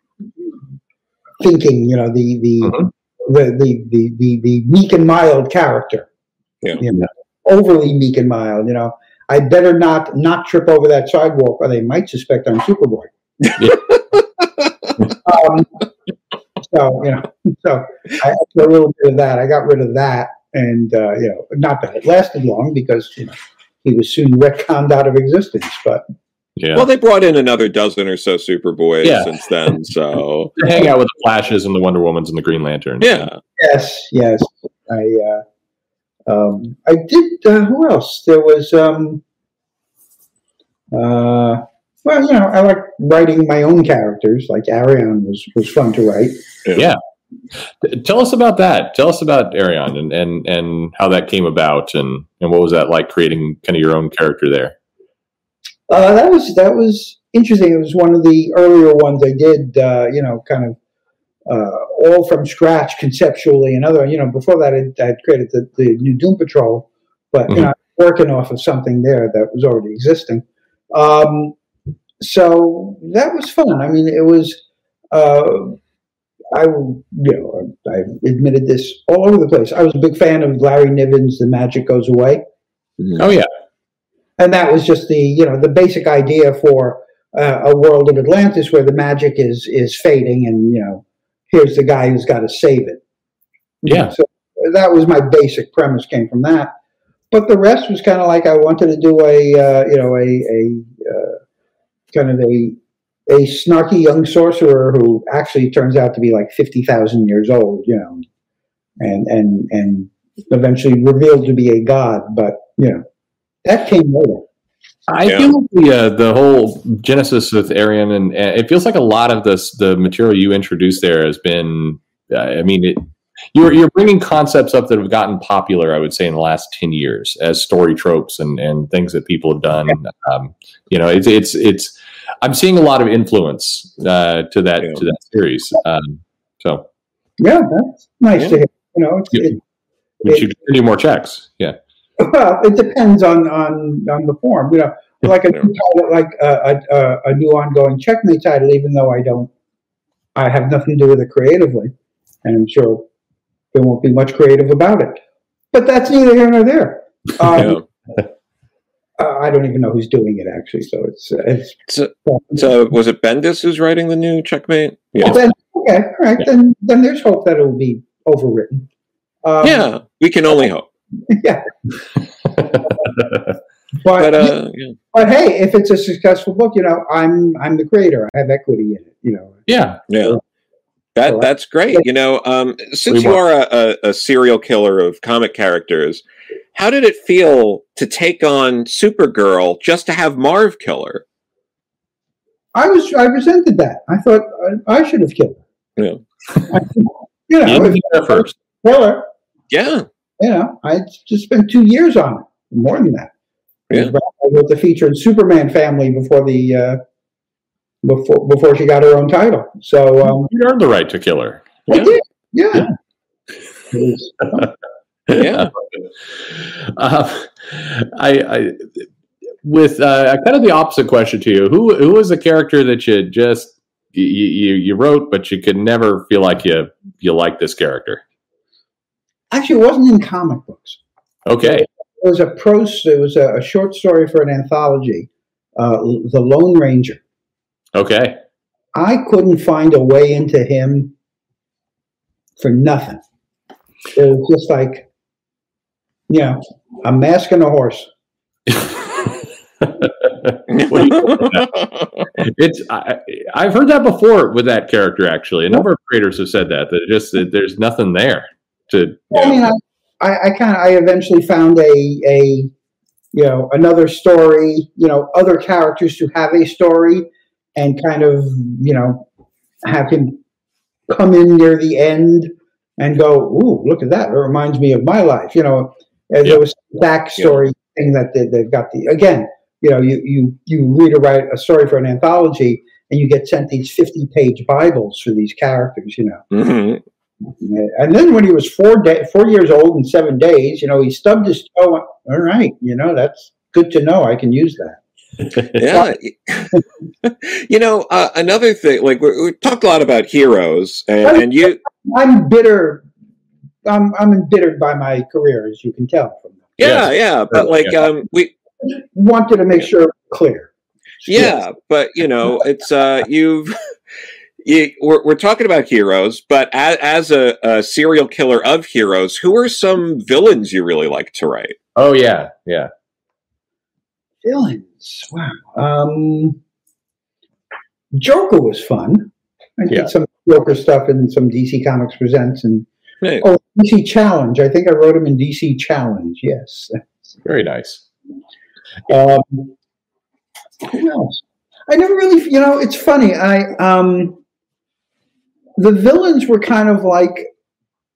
thinking. You know, the the mm-hmm the the the the, the meek and mild character. Yeah. You know, overly meek and mild. You know, I better not not trip over that sidewalk, or they might suspect I'm Superboy. um, so you know, so I had a little bit of that. I got rid of that, and uh, you know, not that it lasted long because you know he was soon retconned out of existence. But yeah. Well, they brought in another dozen or so Superboys yeah. since then. So hang out with the Flashes and the Wonder Womans and the Green Lanterns. Yeah. Yes. Yes. I. Uh, um, I did. Uh, who else? There was. Um, uh, well, you know, I like writing my own characters. Like Arion was was fun to write. Yeah. yeah. Tell us about that. Tell us about Arion and, and, and how that came about and, and what was that like creating kind of your own character there? Uh, that was that was interesting. It was one of the earlier ones I did. Uh, you know, kind of uh, all from scratch conceptually. And other, you know, before that I had created the, the new Doom Patrol, but mm-hmm. you know, working off of something there that was already existing. Um, so that was fun. I mean, it was. Uh, I, you know, I've admitted this all over the place. I was a big fan of Larry Niven's "The Magic Goes Away." Oh yeah, and that was just the you know the basic idea for uh, a world of Atlantis where the magic is is fading, and you know here's the guy who's got to save it. Yeah. So that was my basic premise came from that, but the rest was kind of like I wanted to do a uh, you know a a uh, kind of a a snarky young sorcerer who actually turns out to be like fifty thousand years old, you know, and and and eventually revealed to be a god, but you know that came later. I yeah. feel like the uh, the whole genesis with Arion, and uh, it feels like a lot of this the material you introduced there has been. Uh, I mean, it, you're you're bringing concepts up that have gotten popular. I would say in the last ten years as story tropes and and things that people have done. Um, you know, it's it's it's. I'm seeing a lot of influence uh, to that yeah. to that series. Um, So yeah, that's nice Yeah. to hear. You know, it's, Yeah. it, we should continue more checks. Yeah. Well, it depends on on on the form. You know, like a new title, like a, a, a new ongoing checkmate title, even though I don't, I have nothing to do with it creatively, and I'm sure there won't be much creative about it. But that's neither here nor there. Um, Yeah. uh, I don't even know who's doing it actually, so it's it's. So, so was it Bendis who's writing the new checkmate? Yeah. Then, okay, all right, then then there's hope that it will be overwritten. Um, yeah, we can only hope. yeah. But But, uh, yeah. but hey, if it's a successful book, you know, I'm I'm the creator. I have equity in it. You know, yeah. Yeah. That that's great. You know, um, since you are a, a, a serial killer of comic characters, how did it feel to take on Supergirl just to have Marv kill her? I was I resented that. I thought I, I should have killed her. Yeah. you know, You if first. I kill her, Yeah, you know, I just spent two years on it, more than that. Yeah. I wrote the feature in Superman family before the uh, before before she got her own title. So um, You earned the right to kill her. I Yeah. did, yeah. It was- Yeah. uh, I, I with uh, kind of the opposite question to you. Who who was a character that you just you, you you wrote, but you could never feel like you you like this character? Actually, it wasn't in comic books. Okay, It was a prose. It was a, a short story for an anthology, uh, The Lone Ranger. okay, I couldn't find a way into him for nothing. It was just like, you know, a mask and a horse. What do you- it's I, I've heard that before with that character. Actually, a number of creators have said that that just that there's nothing there to. I mean, I, I, I kind of, I eventually found a, a, you know, another story, you know, other characters to have a story and kind of, you know, have him come in near the end and go, ooh, look at that. It reminds me of my life. You know, and Yeah. there was backstory thing that they, they've got the, again, you know, you, you, you read or write a story for an anthology and you get sent these 50 page Bibles for these characters, you know. Mhm. And then when he was four day, four years old and seven days, you know, he stubbed his toe. All right, you know, that's good to know. I can use that. Yeah. you know, uh, another thing, like we, we talked a lot about heroes, and, and you, I'm bitter. I'm I'm embittered by my career, as you can tell from that. yeah, Yes. yeah, but like, Yeah. um, we, Wanted to make sure it was clear. yeah, but you know, it's uh, you've. You, we're, we're talking about heroes, but as, as a, a serial killer of heroes, who are some villains you really like to write? Oh yeah, yeah. Villains. Wow. Um, Joker was fun. I Yeah. did some Joker stuff in some DC Comics Presents and Hey, oh DC Challenge. I think I wrote him in DC Challenge. Yes. Very nice. Um, who else? I never really, you know, it's funny. I um, the villains were kind of like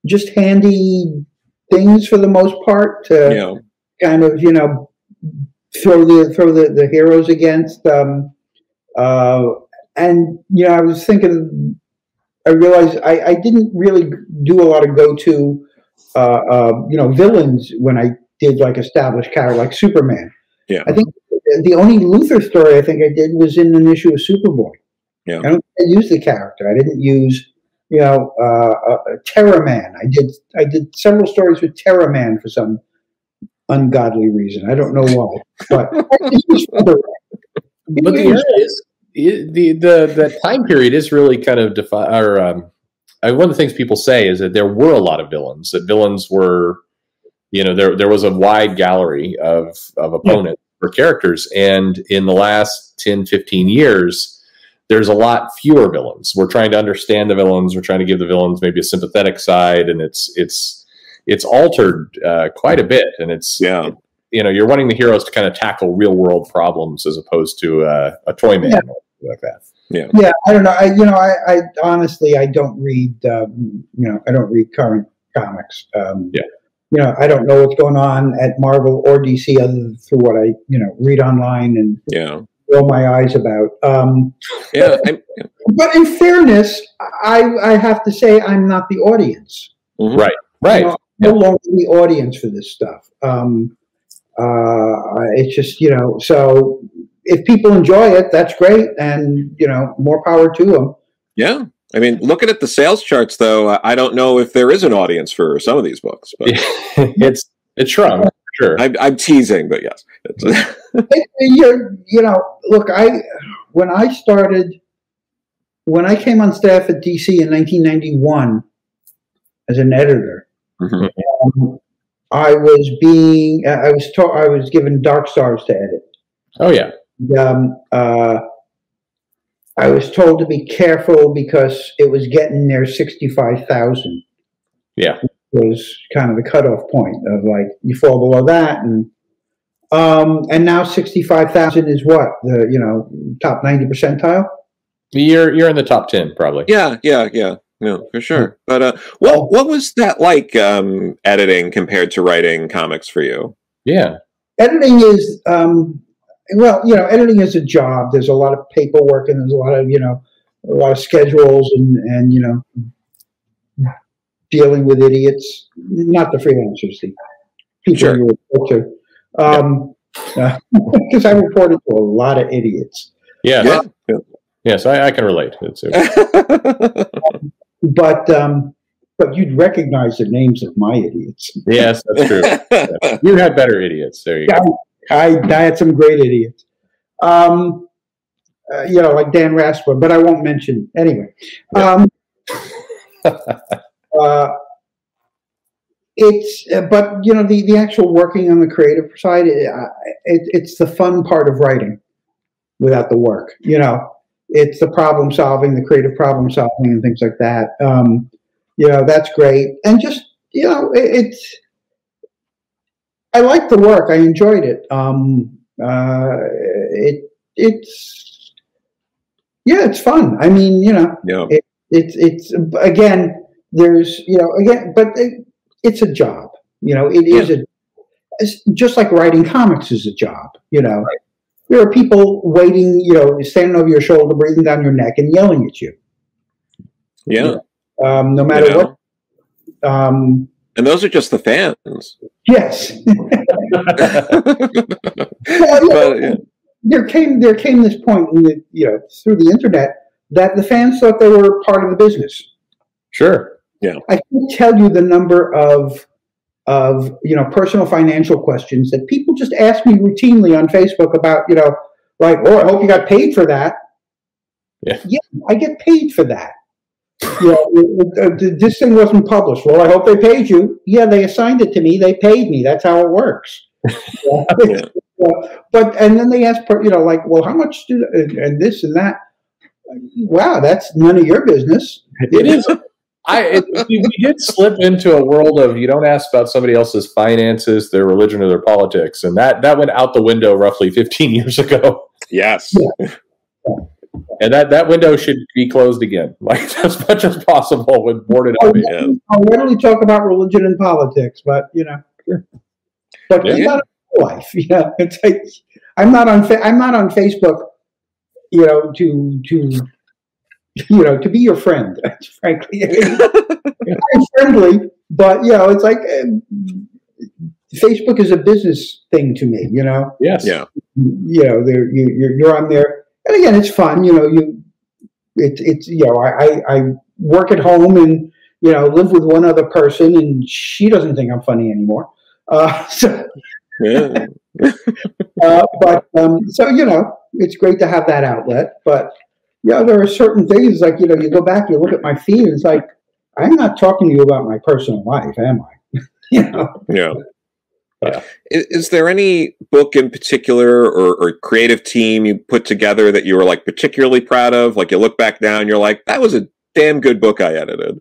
just handy things for the most part to know, kind of, you know, throw the throw the, the heroes against. Um, uh, and you know, I was thinking, I realized I, I didn't really do a lot of go to, uh, uh, you know, villains when I did like established character like Superman. Yeah. I think the only Luthor story I think I did was in an issue of Superboy. Yeah. I don't I used the character. I didn't use, you know, uh, uh, Terra-Man. I did I did several stories with Terra-Man for some ungodly reason. I don't know why, but I just used other- But the is the the the time period is really kind of defi- or um, uh, one of the things people say is that there were a lot of villains. That villains were, you know, there there was a wide gallery of of opponents for characters, and in the last 10, 15 years, there's a lot fewer villains. We're trying to understand the villains. We're trying to give the villains maybe a sympathetic side, and it's it's it's altered uh, quite a bit, and it's yeah, you know you're wanting the heroes to kind of tackle real world problems as opposed to uh, a toy man Yeah. or something like that. Yeah, yeah, I don't know. I you know, I, I honestly I don't read um, you know I don't read current comics. Um, Yeah. You know, I don't know what's going on at Marvel or DC other than through what I you know read online and yeah. Roll my eyes about. Um, Yeah, I'm, but in fairness, I, I have to say I'm not the audience. Right. You know, I'm no longer the audience for this stuff. Um, uh, it's just you know, so if people enjoy it, that's great, and you know, more power to them. yeah. I mean, looking at the sales charts, though, I- I don't know if there is an audience for some of these books. But it's it's shrunk for sure. I'm, I'm teasing, but yes. It- you're, you know, look, I when I started, when I came on staff at DC in 1991 as an editor, Mhm. um, I was being, I was taught, I was given Darkstars to edit. Oh yeah. Um, uh, I was told to be careful because it was getting near 65,000. Yeah. Was kind of the cutoff point of like you fall below that and um and now 65,000 is what the you know top 90 percentile You're you're in the top ten probably. yeah, yeah, yeah. No, for sure. But uh, what what was that like um, editing compared to writing comics for you? Yeah, editing is um well you know editing is a job there's a lot of paperwork and there's a lot of you know a lot of schedules and and you know dealing with idiots not the freelancers the people Sure. you report to um because i reported to a lot of idiots Yeah. Yeah. Yes, I, I can relate. It's, but um but you'd recognize the names of my idiots yes, that's true. You had better idiots. There you go. I, I had some great idiots. Um, uh, you know, like Dan Raspler, but I won't mention anyway. Um, uh, it's, uh, but you know, the, the actual working on the creative side, it, it, it's the fun part of writing without the work. You know, it's the problem solving, the creative problem solving, and things like that. Um, you know, that's great. And just, you know, it, it's, I like the work. I enjoyed it. Um, uh, it it's yeah, it's fun. I mean, you know, yeah. it's it's again. There's you know again, but it, it's a job. You know, it is a it's just like writing comics is a job. You know, there are people waiting. You know, standing over your shoulder, breathing down your neck, and yelling at you. Yeah. Um, no matter You know? what. Um, And those are just the fans. yes. Well, you know, But, yeah. there came there came this point in the you know through the internet that the fans thought they were part of the business. Sure. I can tell you the number of of you know personal financial questions that people just ask me routinely on Facebook about you know like oh I hope you got paid for that. Yeah. yeah, I get paid for that. You know, uh, this thing wasn't published. Well, I hope they paid you. Yeah, they assigned it to me. They paid me. That's how it works. Yeah. But and then they ask, you know, like, well, how much do and this and that? Wow, that's none of your business. It is. I it, we we did slip into a world of you don't ask about somebody else's finances, their religion, or their politics, and that that went out the window roughly 15 years ago. Yes. And that that window should be closed again, like as much as possible with boarded up. Yeah. I'll readily talk about religion and politics, but you know, but Yeah. not a life. You know, it's like I'm not on Fa- I'm not on Facebook. You know, to to you know to be your friend. Frankly, I'm friendly, but you know, it's like um, Facebook is a business thing to me. You know, Yes. Yeah. you know, there you you're, you're on there, and again, it's fun. You know, you it's it's you know, I, I I work at home and you know live with one other person, and she doesn't think I'm funny anymore. Uh, so, Yeah. uh, but um, so you know, it's great to have that outlet. But yeah, there are certain things like you know, you go back, you look at my feed, and it's like I'm not talking to you about my personal life, am I? you know. Yeah. Yeah. Is, is there any book in particular or, or creative team you put together that you were like particularly proud of? Like you look back now and you're like, that was a damn good book I edited.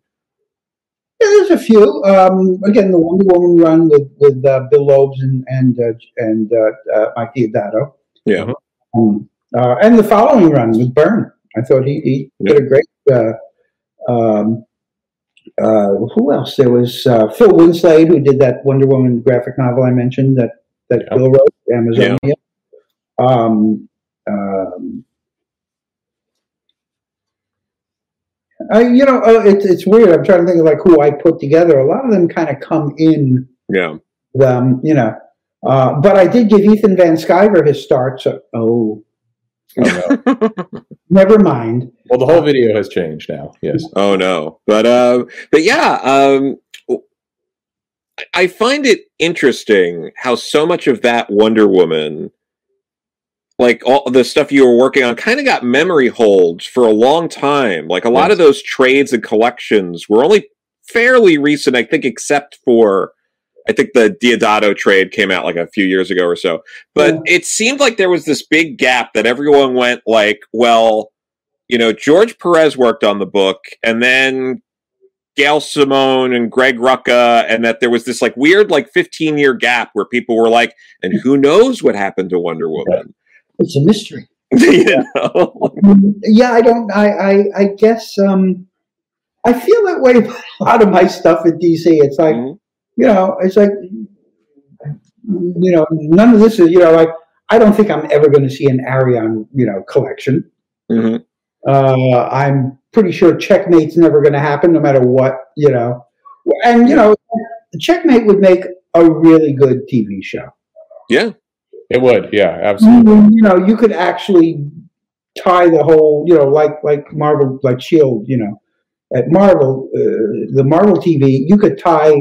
Yeah, there's a few. Um, again, the Wonder Woman run with with uh, Bill Loebs and and uh, and uh, uh, Mike Deodato. Yeah. Um, uh, and the following run with Byrne. I thought he, he did a great. Uh, um, uh, who else? There was uh, Phil Winslade who did that Wonder Woman graphic novel I mentioned that that Yeah. Bill wrote, Amazonia. Um, Um, I, you know, uh, it's it's weird. I'm trying to think of like who I put together. A lot of them kind of come in. Yeah. Um, you know, uh, but I did give Ethan Van Sciver his start. So, oh, Oh, no. never mind. well, the whole video has changed now. Yes. Oh no, but uh, but yeah, um, I find it interesting how so much of that Wonder Woman, like all the stuff you were working on, kind of got memory holds for a long time. Like a lot of those trades and collections were only fairly recent, I think, except for. I think the Deodato trade came out like a few years ago or so. But Yeah. it seemed like there was this big gap that everyone went like, well, you know, George Perez worked on the book, and then Gail Simone and Greg Rucka, and that there was this like weird like 15 year gap where people were like, and who knows what happened to Wonder Woman? It's a mystery. you know? Yeah, I don't. I I, I guess um, I feel that way about a lot of my stuff at DC. It's like Mhm. You know, it's like you know, none of this is you know, like I don't think I'm ever going to see an Arion you know collection. Mhm. Uh, I'm pretty sure Checkmate's never going to happen, no matter what you know. And you know, Checkmate would make a really good TV show. Yeah. It would. Yeah, absolutely. you know, you could actually tie the whole, you know, like like Marvel, like Shield, you know, at Marvel, uh, the Marvel TV, you could tie,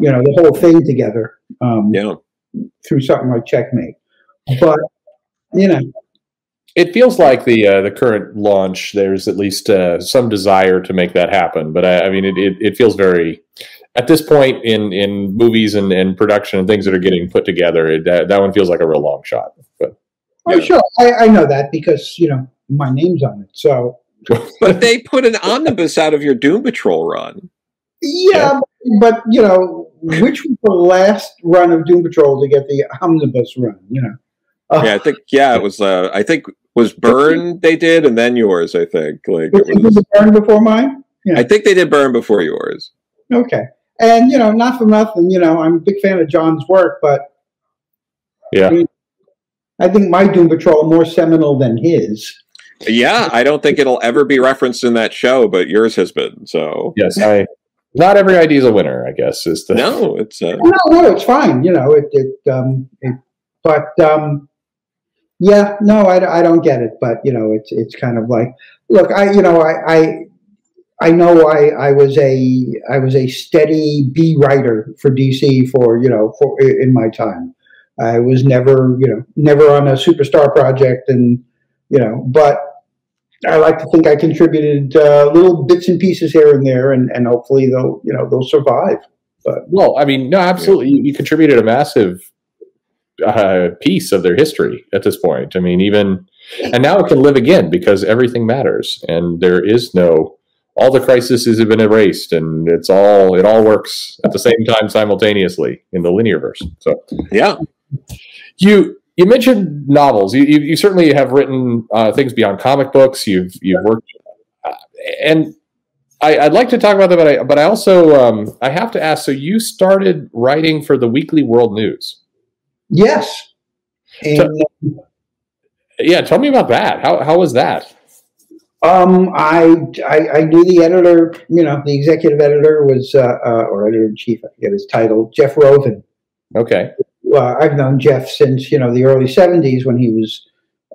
you know, the whole thing together um, Yeah. through something like Checkmate. But you know, It feels like the uh, the current launch. There's at least uh, some desire to make that happen, but I, I mean, it, it, it feels very at this point in in movies and, and production and things that are getting put together. It, that, that one feels like a real long shot. But oh Yeah. sure, I, I know that because you know my name's on it. So But they put an omnibus out of your Doom Patrol run. Yeah, but you know, which was the last run of Doom Patrol to get the omnibus run? You know. Uh, Yeah, I think yeah, it was uh I think was Byrne they did and then yours, I think. Like it Did was it Byrne before mine? I think they did Byrne before yours. Okay. And, you know, not for nothing, you know, I'm a big fan of John's work, but yeah, I think my Doom Patrol more seminal than his. Yeah, I don't think it'll ever be referenced in that show, but yours has been. So yes, I. Not every idea is a winner. I guess is the no, it's uh, No, no, it's fine. You know, it, it, um, it but, um, yeah, no, I, I don't get it, but you know, it's, it's kind of like, look, I, you know, I, I, I know I, I was a, I was a steady B writer for DC for, you know, for, in my time. I was never, you know, never on a superstar project and, you know, but I like to think I contributed uh, little bits and pieces here and there, and, and hopefully they'll, you know, they'll survive. But well, I mean, no, absolutely. You, you contributed a massive uh, piece of their history at this point. I mean, even and now it can live again because everything matters, and there is no all the crises have been erased, and it's all it all works at the same time simultaneously in the linear verse. So yeah. you you mentioned novels. You you, you certainly have written uh, things beyond comic books. You've you've worked, uh, and I, I'd like to talk about that. But I but I also um, I have to ask. So you started writing for the Weekly World News. Yes. And So- Yeah, tell me about that. How how was that? um, I, I I knew the editor, you know, the executive editor was, uh, uh, or editor in chief, I forget his title, Jeff Rovin. Okay, Uh, I've known Jeff since you know the early '70s when he was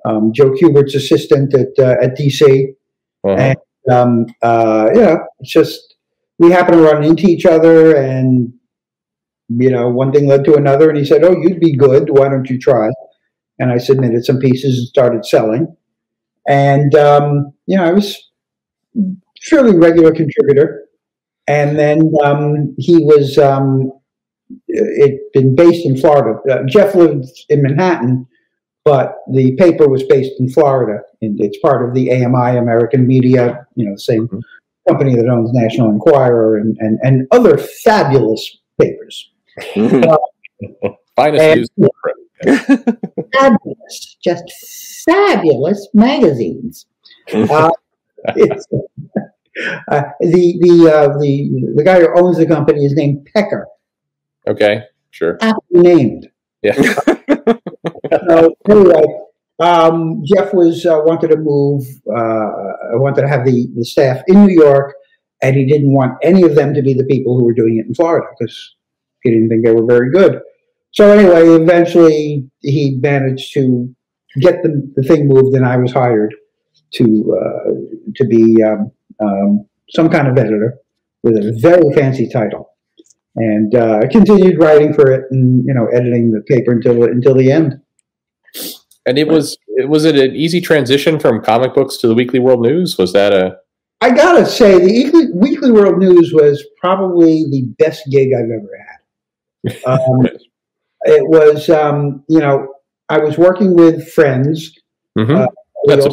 um, Joe Kubert's assistant at uh, at DC. Uh-huh. And, um, uh, know, it's just we happened to run into each other, and you know, one thing led to another, and he said, "Oh, you'd be good. Why don't you try?" And I submitted some pieces and started selling, and um, you know, I was fairly regular contributor, and then um, he was. Um, it been based in Florida. Uh, Jeff lives in Manhattan, but the paper was based in Florida, and it's part of the AMI American Media, you know, the same Mhm. company that owns National Enquirer and, and, and other fabulous papers. Mhm. finest And- Fabulous, just fabulous magazines. Uh, uh, the the uh, the the guy who owns the company is named Pecker, Okay, sure. named. Yeah. So anyway, Um, Jeff was uh, wanted to move, uh, wanted to have the, the staff in New York, and he didn't want any of them to be the people who were doing it in Florida because he didn't think they were very good. So anyway, eventually he managed to get the, the thing moved, and I was hired to uh, to be um, um, some kind of editor with a very fancy title, and uh, continued writing for it and you know editing the paper until until the end. And it was it was it an easy transition from comic books to the Weekly World News? Was that a I gotta say, the Weekly, Weekly World News was probably the best gig I've ever had. Um, it was, um, you know, I was working with friends. Mhm. Uh, we, That's a-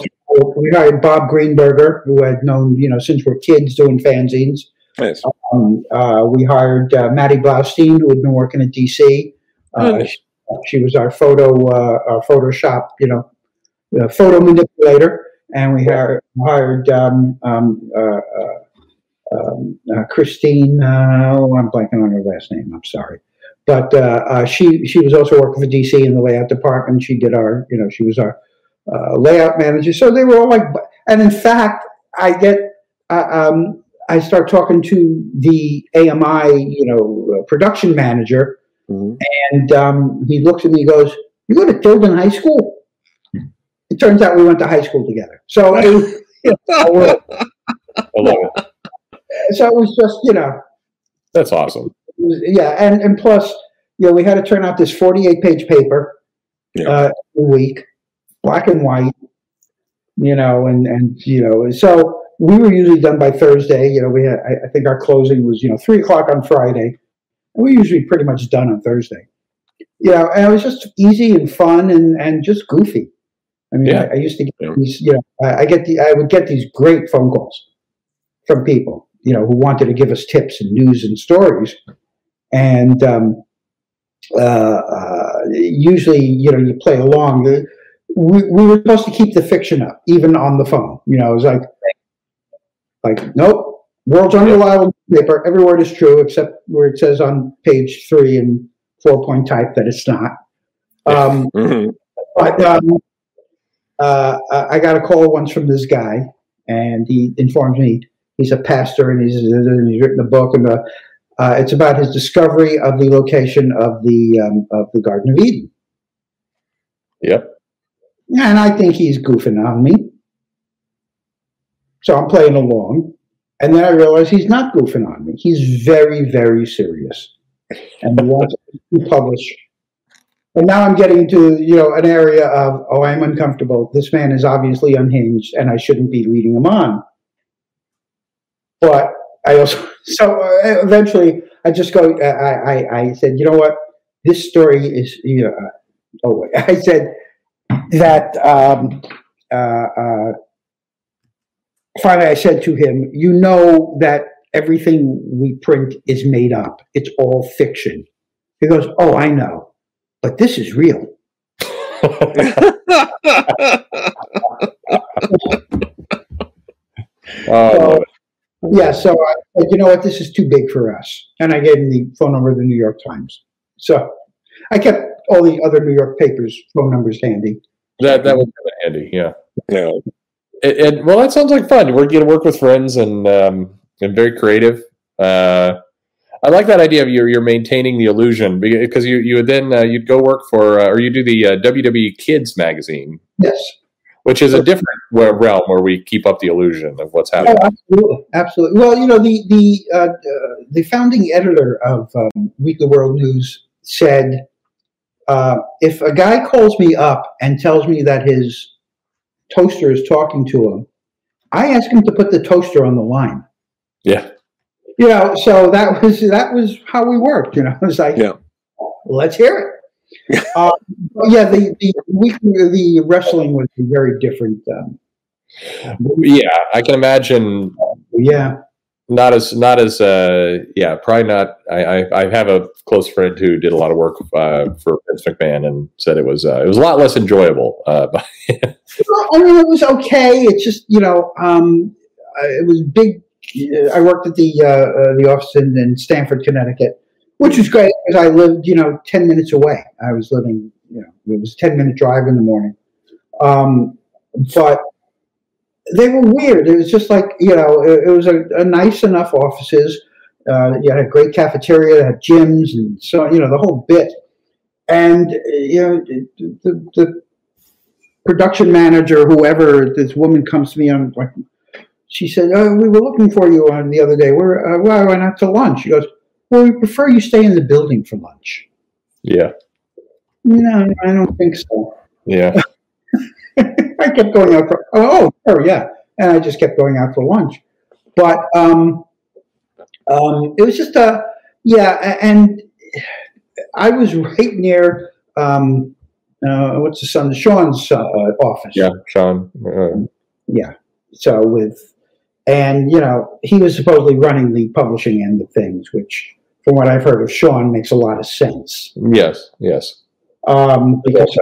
we hired Bob Greenberger, who I'd known, you know, since we're kids doing fanzines. Nice. Um, uh, we hired uh, Maddie Blaustein, who had been working at DC. Uh, Oh, she, she was our photo, uh, our Photoshop, you know, uh, photo manipulator. And we hired, hired um, um, uh, uh, um, uh, Christine. Uh, oh, I'm blanking on her last name. I'm sorry, but uh, uh, she she was also working for DC in the layout department. She did our, you know, she was our uh, layout manager. So they were all like, and in fact, I get, uh, um, I start talking to the AMI, you know, uh, production manager, Mhm. and um, he looks at me and goes, You go to Tilden High School? It turns out we went to high school together. So it was, you know, I love it. so it was just, you know, That's awesome. was- yeah. And, and plus, you know, we had to turn out this 48 page paper Yeah. uh, a week, black and white, you know, and, and, you know, so we were usually done by Thursday. You know, we had, I, I think our closing was, you know, three o'clock on Friday. And we were usually pretty much done on Thursday. You know, and it was just easy and fun and, and just goofy. I mean, Yeah. I, I used to get Yeah. these, you know, I, I get the, I would get these great phone calls from people, you know, who wanted to give us tips and news and stories. And um, uh, uh, usually, you know, you play along. We, we were supposed to keep the fiction up, even on the phone. You know, it was like, like, nope, world's unreliable paper. Every word is true except where it says on page three in four point type that it's not. Um, Mhm. but um, uh, I got a call once from this guy, and he informs me he's a pastor and he's, he's written a book, and uh, uh, it's about his discovery of the location of the um, of the Garden of Eden. Yep. And I think he's goofing on me, so I'm playing along, and then I realize he's not goofing on me. He's very, very serious, and he wants to publish and now I'm getting to you know an area of oh I'm uncomfortable. This man is obviously unhinged, and I shouldn't be leading him on. But I also so uh, eventually I just go. I, I I said you know what this story is. You know, uh, oh I said that. Um, uh, uh, finally, I said to him, "You know that everything we print is made up. It's all fiction." He goes, "Oh, I know." but this is real. Oh, Yeah, so I said, you know what, this is too big for us. And I gave him the phone number of the New York Times. So I kept all the other New York papers' phone numbers handy. that that would come in handy. Yeah. Yeah. And, well, that sounds like fun. We're going to work with friends and um, and very creative. Uh, I like that idea of you're you're maintaining the illusion because you you would then uh, you'd go work for uh, or you do the uh, WWE Kids magazine, Yes. which is a different realm where we keep up the illusion of what's Oh, happening. absolutely, absolutely. Well, you know, the the uh, uh, the founding editor of um, Weekly World News said, uh, if a guy calls me up and tells me that his toaster is talking to him, I ask him to put the toaster on the line. Yeah. You know, so that was that was how we worked. You know, it was like, Yeah. let's hear it. but yeah, the the weekly the wrestling was very different. Um, Yeah, I can imagine yeah. Not as not as uh yeah probably not I, I i have a close friend who did a lot of work uh for vince mcmahon and said it was uh it was a lot less enjoyable uh but Well, I mean, it was okay. It's just you know, um, uh, it was big. I worked at the uh, uh, the office in, in Stamford, Connecticut, which was great because I lived you know ten minutes away. I was living you know it was a ten minute drive in the morning. Um, but they were weird. It was just like you know, it, it was a, a, nice enough offices. Uh, you had a great cafeteria, had gyms, and so you know the whole bit. And you know, the, the production manager, whoever this woman comes to me on like, she said, "Oh, we were looking for you on the other day. We're uh, well, I went out to lunch." She goes, "Well, we prefer you stay in the building for lunch." Yeah. No, I don't think so. Yeah. I kept going out for oh, oh yeah, and I just kept going out for lunch. But um, um, it was just a yeah, and I was right near um, uh, what's the son, Sean's uh, office. Yeah, Sean. Uh, yeah. So with and you know he was supposedly running the publishing end of things, which from what I've heard of Sean makes a lot of sense. Yes. Yes um, because,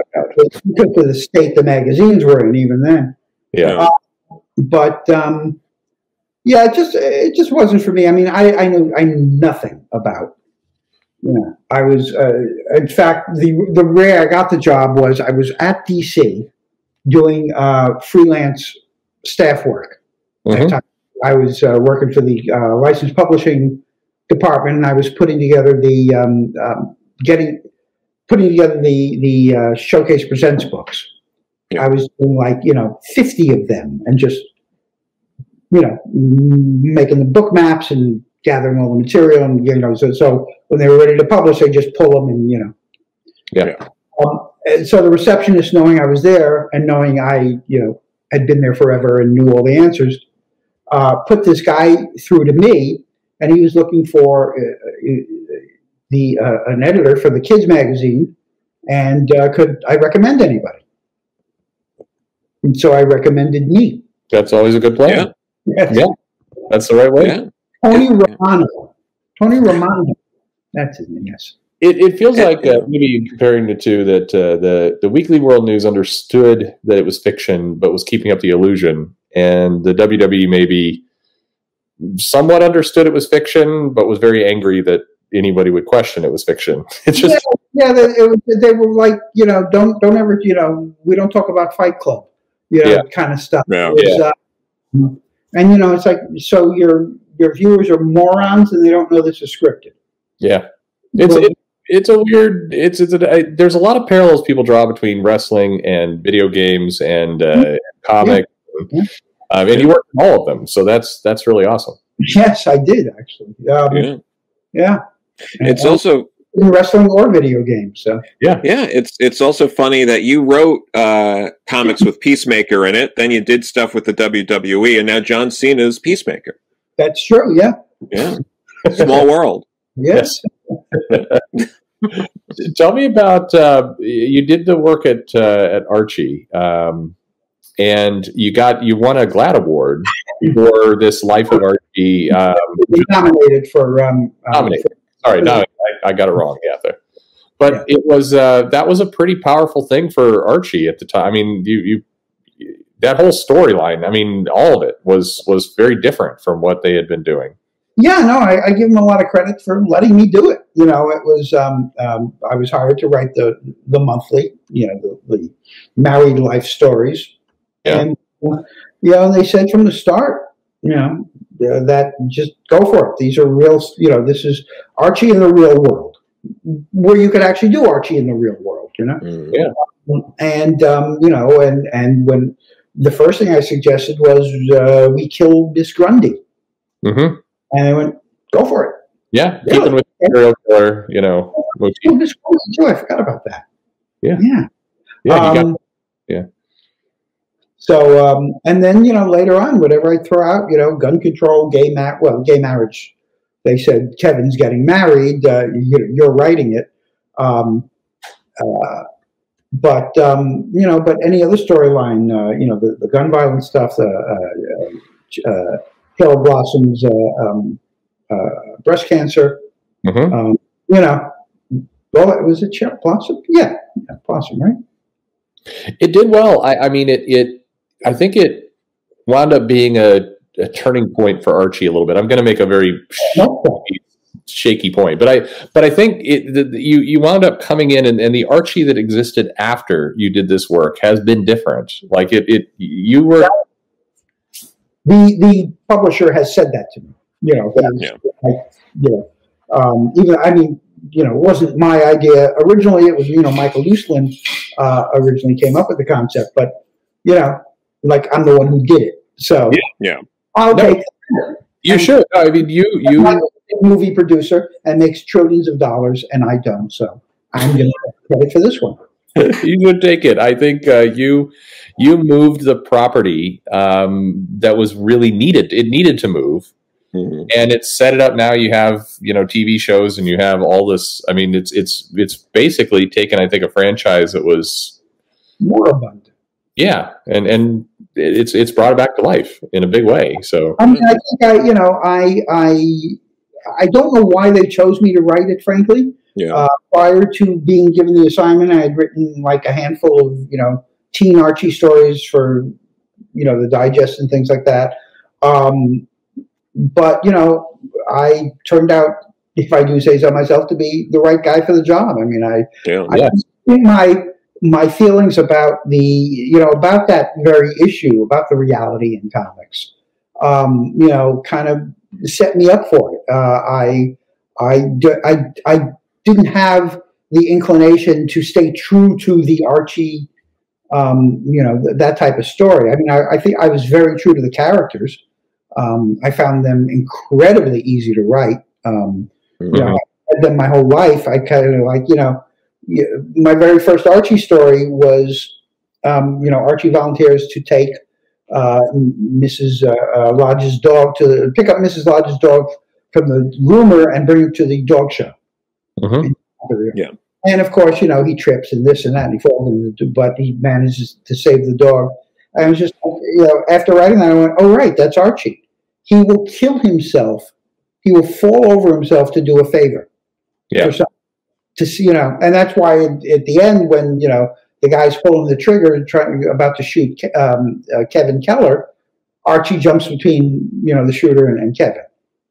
because of the state the magazines were in even then. Yeah. Uh, but um, yeah, it just it just wasn't for me. I mean, I I knew I knew nothing about. Yeah, I was. Uh, in fact, the the way I got the job was I was at DC doing uh, freelance staff work. Mm-hmm. I was uh, working for the uh, licensed publishing department, and I was putting together the um, um, getting putting together the the uh, showcase presents books. Yeah. I was doing like you know fifty of them, and just you know making the book maps and gathering all the material, and you know so so when they were ready to publish, they just pull them and you know. Yeah. Um, and so the receptionist, knowing I was there and knowing I you know had been there forever and knew all the answers, uh, put this guy through to me, and he was looking for. Uh, the uh, an editor for the kids magazine, and uh, could I recommend anybody? And so I recommended me. That's always a good plan. Yeah, yeah. that's the right way. Yeah. Tony Romano. Tony Romano. That's his name. Yes. It, it feels like uh, maybe comparing the two that uh, the the Weekly World News understood that it was fiction, but was keeping up the illusion, and the WWE maybe somewhat understood it was fiction, but was very angry that anybody would question it was fiction. It's just yeah, yeah they, it, they, were like you know don't don't ever you know we don't talk about Fight Club, you know yeah. kind of stuff. Yeah. Was, yeah. Uh, and you know it's like so your your viewers are morons and they don't know this is scripted. Yeah, it's well, it, it's a weird. It's it's a, I, there's a lot of parallels people draw between wrestling and video games and uh, mm-hmm. comic. Yeah. Um, and you worked in all of them, so that's that's really awesome. Yes, I did actually. Um, yeah. yeah. It's also in wrestling or video games. So yeah, yeah. It's it's also funny that you wrote uh, comics with Peacemaker in it, then you did stuff with the WWE, and now John Cena is Peacemaker. That's true. Yeah. Yeah. Small world. Yes. Tell me about uh, you did the work at uh, at Archie, um, and you got you won a GLAAD award for this Life of Archie. Um, nominated for um, uh, nominated. Sorry, no, I, I got it wrong. Yeah, there. But yeah. it was uh, that was a pretty powerful thing for Archie at the time. I mean, you you that whole storyline. I mean, all of it was was very different from what they had been doing. Yeah, no, I, I, give him a lot of credit for letting me do it. You know, it was um, um, I was hired to write the the monthly, you know, the, the married life stories, yeah. and you know, they said from the start, you know, that just go for it. These are real, you know, this is Archie in the real world, where you could actually do Archie in the real world, you know? Mm, yeah. And, um, you know, and, and when the first thing I suggested was uh, we kill Miss Grundy. Mm-hmm. And I went, go for it. Yeah, yeah. keeping with serial killer, you know. Oh, Miss Grundy too. I forgot about that. Yeah. Yeah. Yeah. Um, yeah. So, um, and then, you know, later on, whatever I throw out, you know, gun control, gay ma- well, gay marriage. They said Kevin's getting married. Uh, you, are writing it. Um, uh, but um, you know, but any other storyline, uh, you know, the, the, gun violence stuff, the uh, uh, uh Hill Blossom's uh, um, breast cancer. Mm-hmm. Um, you know, well, it was a Cheryl Blossom, yeah, yeah, Blossom, right? It did well. I, I mean, it it I think it wound up being a, a, turning point for Archie a little bit. I'm going to make a very shaky point. But I but I think it, the, you you wound up coming in and, and the Archie that existed after you did this work has been different. Like it it you were the the publisher has said that to me. You know, Yeah. like, you know, um, even I mean, you know, it wasn't my idea originally. It was you know Michael Uslan uh, originally came up with the concept, but you know, like I'm the one who did it. So Yeah. I'll No. take you And- should. I mean you you Michael's a movie producer and makes trillions of dollars, and I don't. So I'm going to get credit for this one. you would take it. I think uh, you you moved the property um, that was really needed. It needed to move, Mhm. and it set it up. Now you have you know TV shows, and you have all this. I mean, it's it's it's basically taken. I think a franchise that was Moribund. Yeah, and and it's it's brought it back to life in a big way. So I mean, I think I, you know, I, I, I don't know why they chose me to write it. Frankly, Yeah. Uh, prior to being given the assignment, I had written like a handful of, you know, teen Archie stories for, you know, the digest and things like that. Um, but you know, I turned out, if I do say so myself, to be the right guy for the job. I mean, I, yeah. I Yeah. my my feelings about the you know about that very issue about the reality in comics um, you know kind of set me up for it uh, I didn't have the inclination to stay true to the Archie um, you know th- that type of story I mean I, I think I was very true to the characters um, I found them incredibly easy to write um, Mhm. you know, I've done my whole life. I kind of like, you know, my very first Archie story was, um, you know, Archie volunteers to take uh, Mrs. Uh, uh, Lodge's dog to pick up Mrs. Lodge's dog from the groomer and bring it to the dog show. mhm. Yeah. And of course, you know, he trips and this and that, and he falls into the, but he manages to save the dog. I was just, you know, after writing that, I went, oh, right, that's Archie. He will kill himself. He will fall over himself to do a favor. Yeah. For some- to see, you know, and that's why at, at the end, when, you know, the guy's pulling the trigger and trying, about to shoot um, uh, Kevin Keller, Archie jumps between, you know, the shooter and, and Kevin.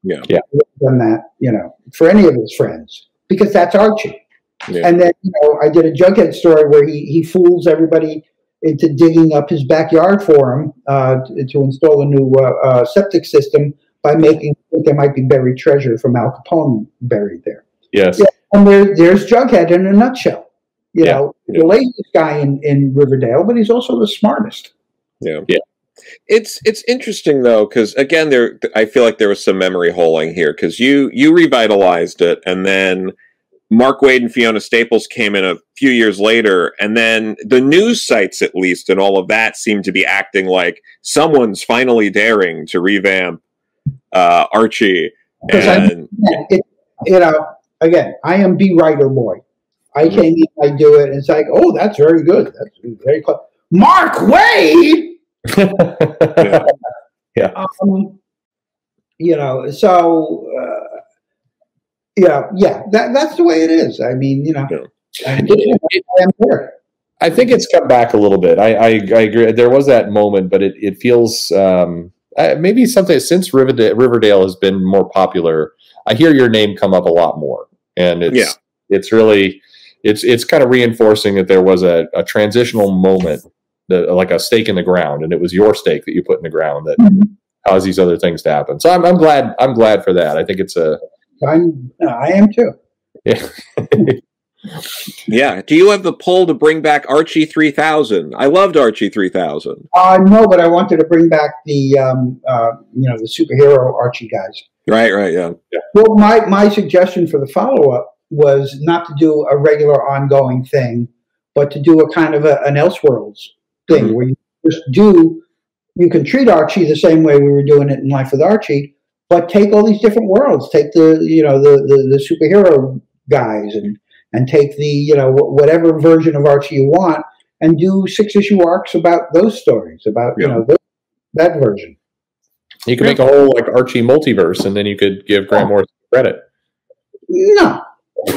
Yeah. Yeah. Have Done that, you know, for any of his friends because that's Archie. Yeah. And then, you know, I did a Jughead story where he, he fools everybody into digging up his backyard for him uh, to, to install a new uh, uh, septic system by making think there might be buried treasure from Al Capone buried there. yes, Yeah. And there, there's Jughead in a nutshell. You Yeah. know, Yeah. the laziest guy in, in Riverdale, but he's also the smartest. Yeah. Yeah. It's it's interesting though because again there I feel like there was some memory holing here because you you revitalized it and then Mark Waid and Fiona Staples came in a few years later and then the news sites at least and all of that seemed to be acting like someone's finally daring to revamp uh, Archie Because I- and Yeah, it, you know, again, I am B writer boy. I Mhm. came in, I do it, and it's like, oh, that's very good. That's very close. Mark Waid. Um, you know, so uh, yeah, yeah, that that's the way it is. I mean, you know, Yeah. and It- it- I am there. I think it's come back a little bit. I, I, I agree. There was that moment, but it, it feels um, uh, maybe something since Riverdale, Riverdale has been more popular. I hear your name come up a lot more, and it's Yeah. it's really it's it's kind of reinforcing that there was a, a transitional moment, that, like a stake in the ground, and it was your stake that you put in the ground that Mhm. caused these other things to happen. So I'm, I'm glad I'm glad for that. I think it's a I'm, I am too. yeah. yeah do you have the pull to bring back Archie 3000 I loved Archie 3000 Uh, no, but I wanted to bring back the, um, uh, you know, the superhero Archie guys. Right right yeah Well, my, my suggestion for the follow up was not to do a regular ongoing thing, but to do a kind of a, an Elseworlds thing Mhm. where you just do, you can treat Archie the same way we were doing it in Life with Archie, but take all these different worlds, take the, you know, the, the, the superhero guys and, and take the, you know, whatever version of Archie you want and do six issue arcs about those stories, about, you know, th- that version. You could make a whole like Archie multiverse, and then you could give Grant Morrison credit. No. well,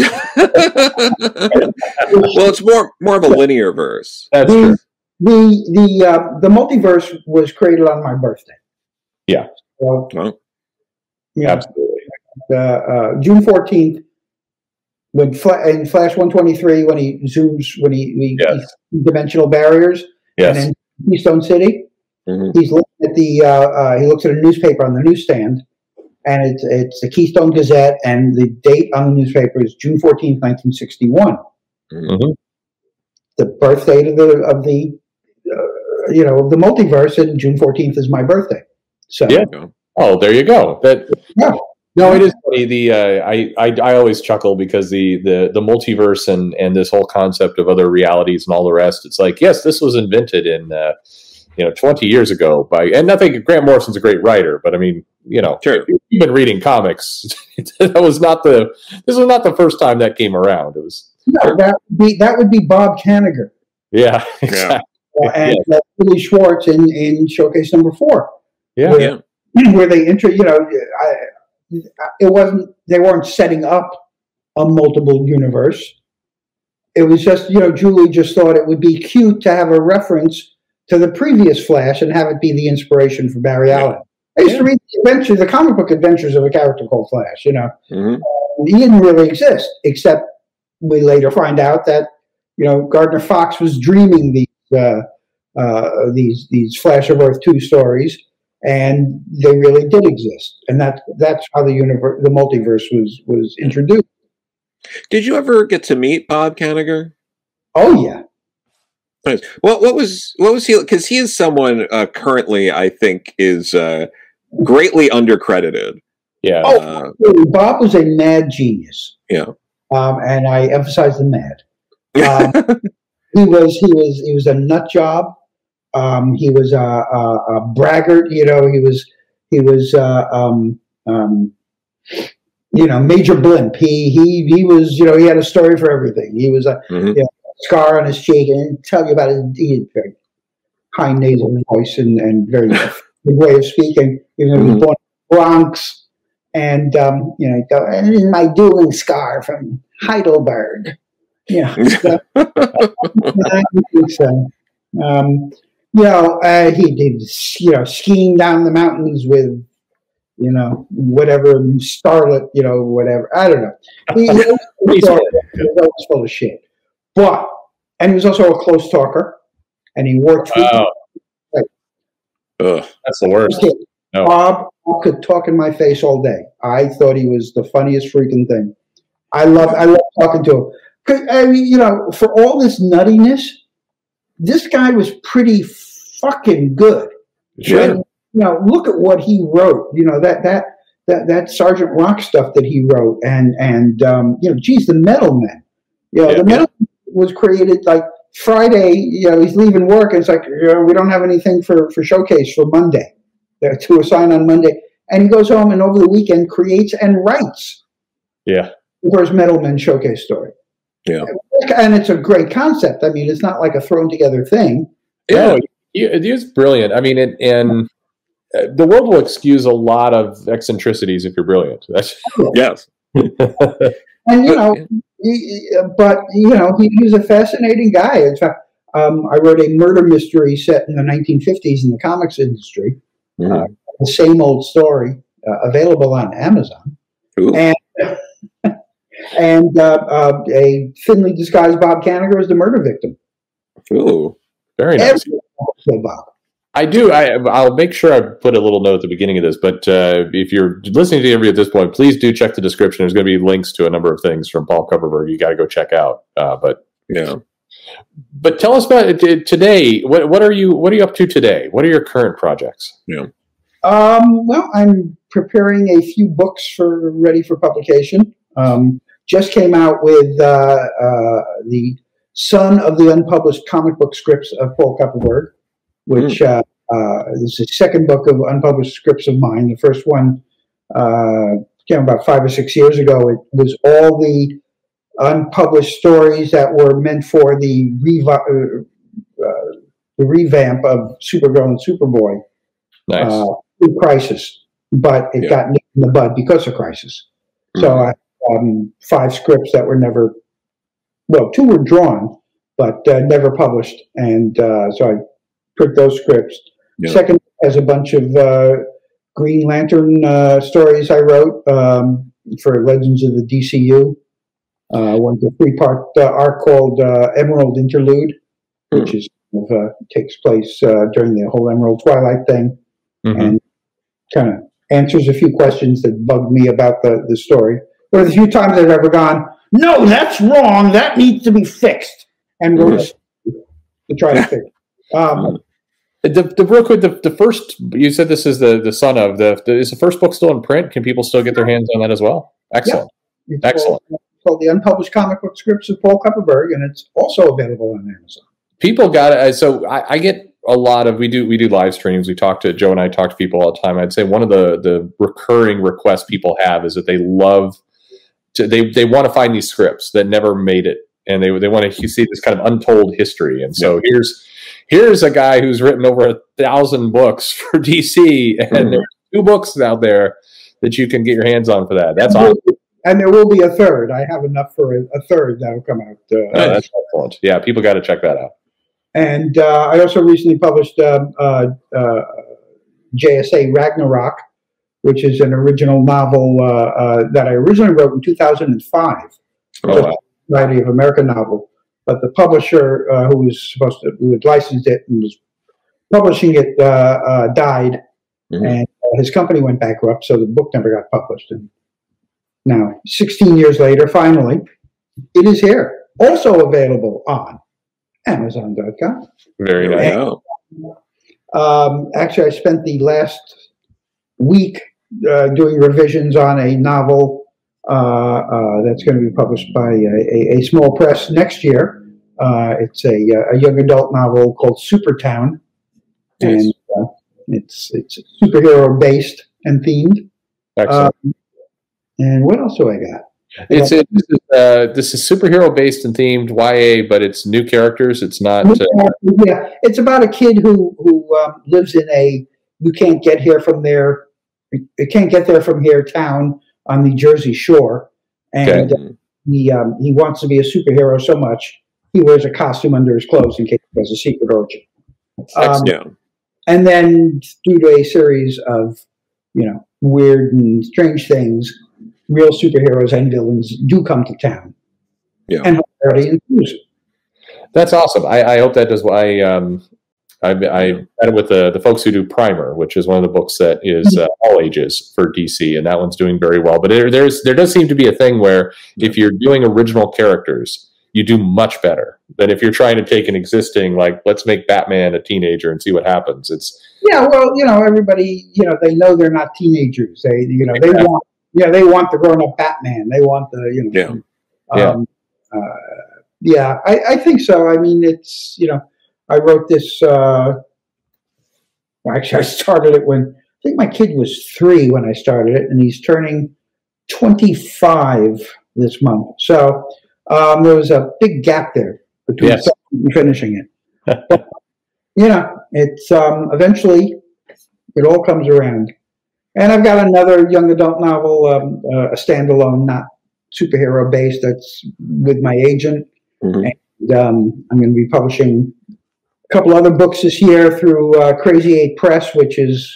it's more more of a linear verse. That's true. the the the, uh, the multiverse was created on my birthday. Yeah. So, Well, you know, Absolutely. uh, uh, June fourteenth, when Fla- in Flash one twenty three, when he zooms, when he, he, Yes. he dimensional barriers, Yes. and then Keystone City, Mhm. he's looking at the uh, uh, he looks at a newspaper on the newsstand, and it's it's the Keystone Gazette, and the date on the newspaper is June fourteenth, nineteen sixty one, Mhm. the birth date of the of the uh, you know of the multiverse, and June fourteenth is my birthday. So Yeah. Oh, there you go. That Yeah. no, it is funny. The uh, I, I I always chuckle because the the the multiverse and and this whole concept of other realities and all the rest. It's like yes, this was invented in uh, you know twenty years ago by and nothing. Grant Morrison's a great writer, but I mean you know Sure. you've been reading comics. that was not the this was not the first time that came around. It was no, that would be that would be Bob Kanigher yeah exactly. uh, and uh, Billy Schwartz in in Showcase number four. yeah where, where they enter, you know, I, it wasn't, they weren't setting up a multiple universe. It was just, you know, Julie just thought it would be cute to have a reference to the previous Flash and have it be the inspiration for Barry Yeah. Allen. I used to read the adventure, the comic book adventures of a character called Flash, you know. Mhm. He didn't really exist, except we later find out that, you know, Gardner Fox was dreaming these, uh, uh, these, these Flash of Earth 2 stories and they really did exist, and that that's how the universe, the multiverse was was introduced. Did you ever get to meet Bob Kanigher? Oh yeah, Nice. What what was what was he? Because he is someone uh, currently I think is uh, greatly undercredited. yeah Oh. Uh, Bob was a mad genius. Yeah. um, and I emphasize the mad. Um, he was he was he was a nut job. Um, he was a, a, a braggart. You know, he was he was uh, um, um, you know major blimp. He he he was you know he had a story for everything. He was a Mhm. Scar on his cheek and tell you about his he very high nasal voice and, and very good way of speaking. Even though he was Mhm. born in the Bronx, and um, you know, go, and my dueling scar from Heidelberg. Yeah, so, so. Um, you know, uh, he did you know skiing down the mountains with you know whatever starlet, you know whatever. I don't know. He, he was He's- he was always full of shit. But and he was also a close talker, and he wore tweed. oh, ugh. that's the worst No. Bob could talk in my face all day. I thought he was the funniest freaking thing. I love I love talking to him. 'Cause, I mean, you know, for all this nuttiness, this guy was pretty fucking good. Sure. And, you know, look at what he wrote. You know that that that that Sergeant Rock stuff that he wrote, and and um, you know, geez, the Metal Men. You know, Yeah. the Metal was created like Friday. You know, he's leaving work, and it's like you know, we don't have anything for for showcase for Monday to assign on Monday, and he goes home and over the weekend creates and writes yeah Where's Metalman showcase story. Yeah. and it's a great concept. I mean, it's not like a thrown together thing. No, he, he brilliant. I mean, it, and uh, the world will excuse a lot of eccentricities if you're brilliant. That's Yes. And you know, he, but you know, he, was a fascinating guy. In fact, um, I wrote a murder mystery set in the 1950s in the comics industry. Mhm. The same old story, uh, available on Amazon. Ooh. And and uh, uh, a thinly disguised Bob Kanigher is the murder victim. Ooh. very nice. Everyone wants to kill Bob. I do. I, I'll make sure I put a little note at the beginning of this. But uh, if you're listening to the interview at this point, please do check the description. There's going to be links to a number of things from Paul Kupperberg. You got to go check out. Uh, but Yeah. but tell us about it t- today. What what are you what are you up to today? What are your current projects? Um, well, I'm preparing a few books for ready for publication. Um, just came out with uh, uh, the Son of the Unpublished Comic Book Scripts of Paul Kupperberg, which uh, uh, is the second book of unpublished scripts of mine. The first one uh, came about five or six years ago. It was all the unpublished stories that were meant for the, revi- the revamp of Supergirl and Superboy Nice. uh, through Crisis, but it Yeah. got nipped in the bud because of Crisis. So Mhm. I um, five scripts that were never, well, two were drawn, but uh, never published, and uh, so I put those scripts. Yeah. Second has a bunch of uh, Green Lantern uh, stories I wrote. Um, for Legends of the DCU. Uh, one's a three-part uh, arc called uh, Emerald Interlude, which is uh, takes place uh, during the whole Emerald Twilight thing, Mhm. and kind of answers a few questions that bugged me about the the story. But the few times I've ever gone, no, that's wrong. That needs to be fixed, and wrote a story to try to fix. it. Um, The, the real quick, the, the first you said this is the the son of the, the is the first book still in print? Can people still get their hands on that as well? Excellent. It's Excellent. Called, called The Unpublished Comic Book Scripts of Paul Kupperberg, and it's also available on Amazon. People got it. So I, I get a lot of we do we do live streams. We talk to Joe and I talk to people all the time. I'd say one of the the recurring requests people have is that they love to they they want to find these scripts that never made it, and they they want to see this kind of untold history. And so here's here's a guy who's written over a thousand books for DC, and Mhm. there's two books out there that you can get your hands on for that. That's awesome. and there will be a third. I have enough for a, a third that'll come out. Uh, Oh, that's excellent. Yeah, people got to check that out. And uh, I also recently published um, uh, uh, JSA Ragnarok, which is an original novel uh, uh, that I originally wrote in 2005. Oh, wow. Variety of American novel, but the publisher uh, who was supposed to who had licensed it and was publishing it uh, uh, died, Mhm. and uh, his company went bankrupt, so the book never got published. And now, 16 years later, finally, it is here, also available on Amazon.com. Very nice. Um, actually, I spent the last week uh, doing revisions on a novel uh, uh, that's going to be published by a, a small press next year. Uh, it's a, a young adult novel called Supertown, and uh, it's it's superhero based and themed. Excellent. Um, and what else do I got? It's it, this, is, uh, this is superhero based and themed YA, but it's new characters. It's not. Uh, yeah, it's about a kid who who um, lives in a you can't get here from there, you can't get there from here town on the Jersey Shore, and Mhm. he um, he wants to be a superhero so much he wears a costume under his clothes in case he has a secret origin. Um, yeah. and then due to a series of you know weird and strange things, real superheroes and villains do come to town. Yeah. and hilarity ensues. that's awesome. I, I hope that does. I um, I, I met with the the folks who do Primer, which is one of the books that is uh, all ages for DC, and that one's doing very well. But there, there's there does seem to be a thing where if you're doing original characters, you do much better than if you're trying to take an existing like let's make Batman a teenager and see what happens. It's Yeah, well, you know, everybody, you know, they know they're not teenagers. They, you know, they want, yeah, they want the grown-up Batman. They want the, you know, Yeah. um, uh, yeah, I, I think so. I mean, it's, you know, I wrote this. Uh, well, actually, I started it when I think my kid was three when I started it, and he's turning twenty-five this month. So um, there was a big gap there between Yes. starting and finishing it. But, you know, it's um, eventually it all comes around. And I've got another young adult novel, um, uh, a standalone, not superhero based, that's with my agent. Mhm. And, um, I'm going to be publishing a couple other books this year through uh, Crazy Eight Press, which is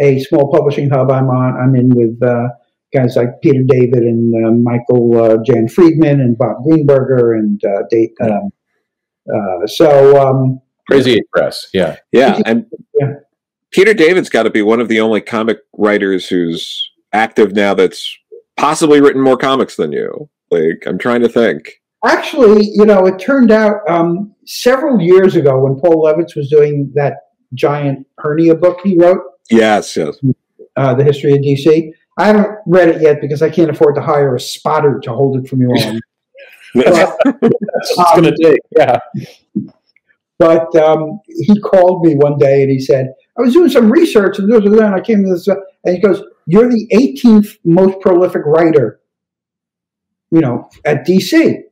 a small publishing hub I'm on. I'm in with uh, guys like Peter David and uh, Michael uh, Jan Friedman and Bob Greenberger and uh, Dave. Um, uh, so um, crazy Eight press. Yeah, Yeah, and Yeah. Peter David's got to be one of the only comic writers who's active now that's possibly written more comics than you. Like, I'm trying to think. Actually, you know, it turned out um, several years ago when Paul Levitz was doing that giant hernia book he wrote, Yes, yes. uh, The History of DC. I haven't read it yet because I can't afford to hire a spotter to hold it for me while that's what it's going to take. Yeah, But um, he called me one day and he said, I was doing some research and this and that, and I came to this, uh, and he goes, You're the 18th most prolific writer, you know, at DC.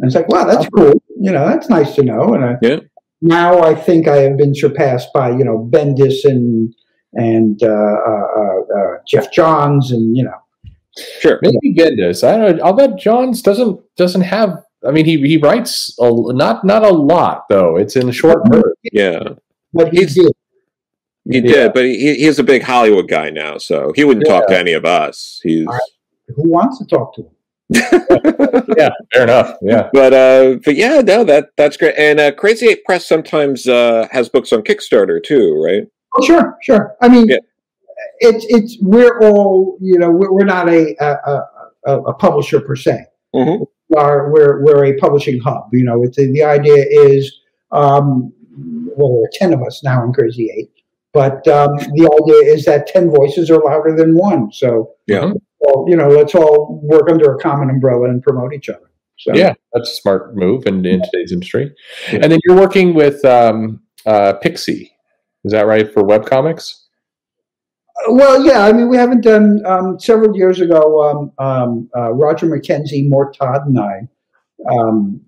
And it's like, wow, that's cool. You know, that's nice to know. And I, Yeah. now I think I have been surpassed by, you know, Bendis and, and uh, uh, uh, uh, Geoff Johns and, you know, Sure. maybe Bendis. I don't. I'll bet Johns doesn't doesn't have. I mean, he he writes a, not not a lot though. It's in short bursts. Yeah, but he He's- did. he Yeah. did, but he, he's a big Hollywood guy now, so he wouldn't talk to any of us. He's All right. Who wants to talk to him? yeah, fair enough. Yeah, but uh, but yeah, no, that that's great. And uh, Crazy Eight Press sometimes uh, has books on Kickstarter too, right? Oh, sure, sure. I mean, yeah. it's it's we're all you know we're, we're not a a, a a, publisher per se. Mm-hmm. We are we're we're a publishing hub. You know, it's the idea is um, well, there are ten of us now in Crazy Eight, but um, the idea is that ten voices are louder than one. So yeah well, you know, let's all work under a common umbrella and promote each other. So yeah, that's a smart move in, in today's industry. Yeah. And then you're working with um, uh, Pixie, is that right for web comics? Uh, well, yeah. I mean, we haven't done um, several years ago. Um, um, uh, Roger McKenzie, Mort Todd, and I, um,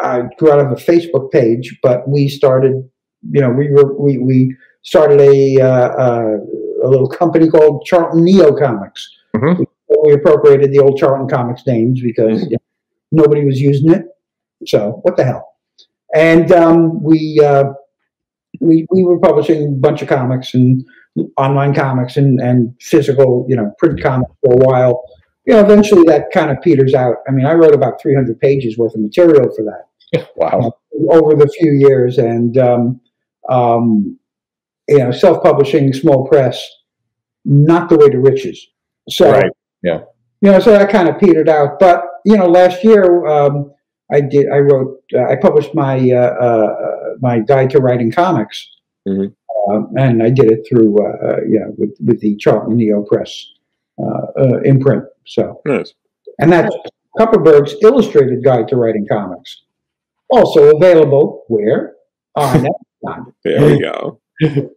I grew out of a Facebook page, but we started. You know, we were we we started a uh, uh a little company called Charlton Neo Comics Mm-hmm. We appropriated the old Charlton Comics names because mm-hmm. you know, nobody was using it. So what the hell? And um, we, uh, we we were publishing a bunch of comics and online comics and, and physical, you know, print comics for a while. You know, eventually that kind of peters out. I mean, I wrote about 300 pages worth of material for that. wow. Uh, over the few years, and um, um, you know, self-publishing, small press, not the way to riches. So, right. yeah, you know, so that kind of petered out. But you know, last year um, I did. I wrote. Uh, I published my uh, uh, my guide to writing comics, mm-hmm. Um, and I did it through uh, you know with, with the Charlton Neo Press imprint. So, nice. and that's Kupperberg's illustrated guide to writing comics, also available where on Amazon. There we go.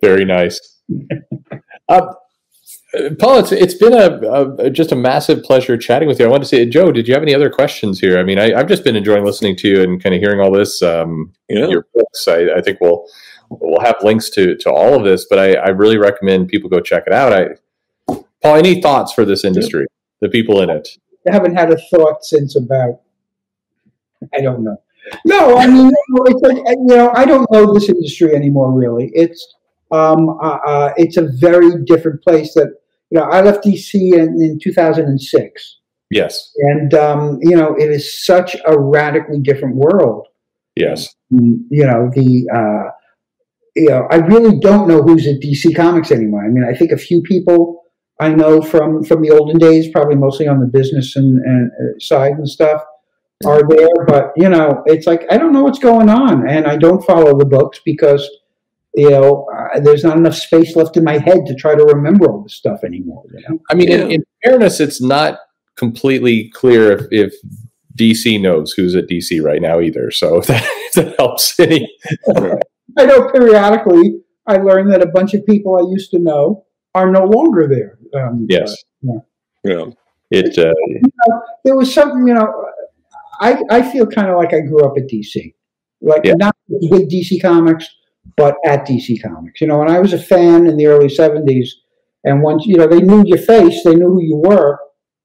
Very nice. Uh, Paul, it's it's been a, a, just a massive pleasure chatting with you. I want to say, Joe, did you have any other questions here? I mean, I, have just been enjoying listening to you and kind of hearing all this. Um, yeah. Your books, I, I, think we'll we'll have links to to all of this, but I, I really recommend people go check it out. I, Paul, any thoughts for this industry, the people in it? I haven't had a thought since about I don't know. No, I mean, it's like you know, I don't know this industry anymore. Really, it's um, uh, uh, it's a very different place that you know, I left DC in, in 2006. Yes. And, um, you know, it is such a radically different world. Yes. Mm, you know, the, uh, you know, I really don't know who's at DC Comics anymore. I mean, I think a few people I know from, from the olden days, probably mostly on the business and, and uh, side and stuff are there, but you know, it's like, I don't know what's going on and I don't follow the books because you know, uh, there's not enough space left in my head to try to remember all this stuff anymore. You know? I mean, yeah. in, in, fairness, it's not completely clear if, if, DC knows who's at DC right now either. So if that, if that helps any. I know periodically I learn that a bunch of people I used to know are no longer there. Um, yes. Uh, yeah. yeah. It. Uh, you know, there was something, you know, I, I feel kind of like I grew up at DC, like yeah. not with DC Comics but at DC Comics. You know, when I was a fan in the early 70s, and once, you know, they knew your face, they knew who you were,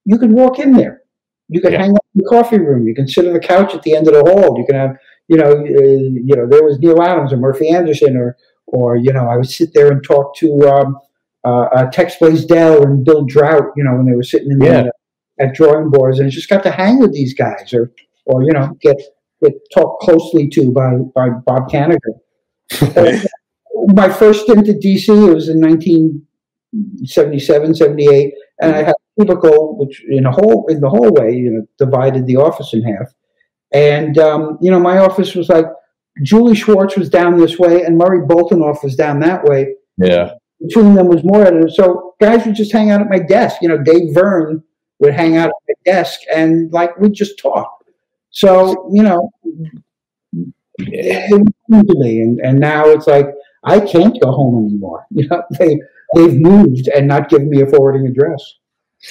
you could walk in there. You could yeah. hang out in the coffee room. You can sit on the couch at the end of the hall. You can have, you know, uh, you know, there was Neal Adams or Murphy Anderson, or, or you know, I would sit there and talk to um, uh, uh, Tex Blaisdell and Bill Draut, you know, when they were sitting in yeah. the, at drawing boards, and just got to hang with these guys, or, or you know, get get talked closely to by by Bob Kanigher. my first stint at DC it was in 1977, 78, and I had a cubicle which in a hole in the hallway, you know, divided the office in half. And um, you know, my office was like Julie Schwartz was down this way, and Murray Boltinoff was down that way. Yeah. Between them was more editors. So guys would just hang out at my desk. You know, Dave Verne would hang out at my desk, and like we'd just talk. So you know, it to me, and, and now it's like I can't go home anymore. You know, they they've moved and not given me a forwarding address.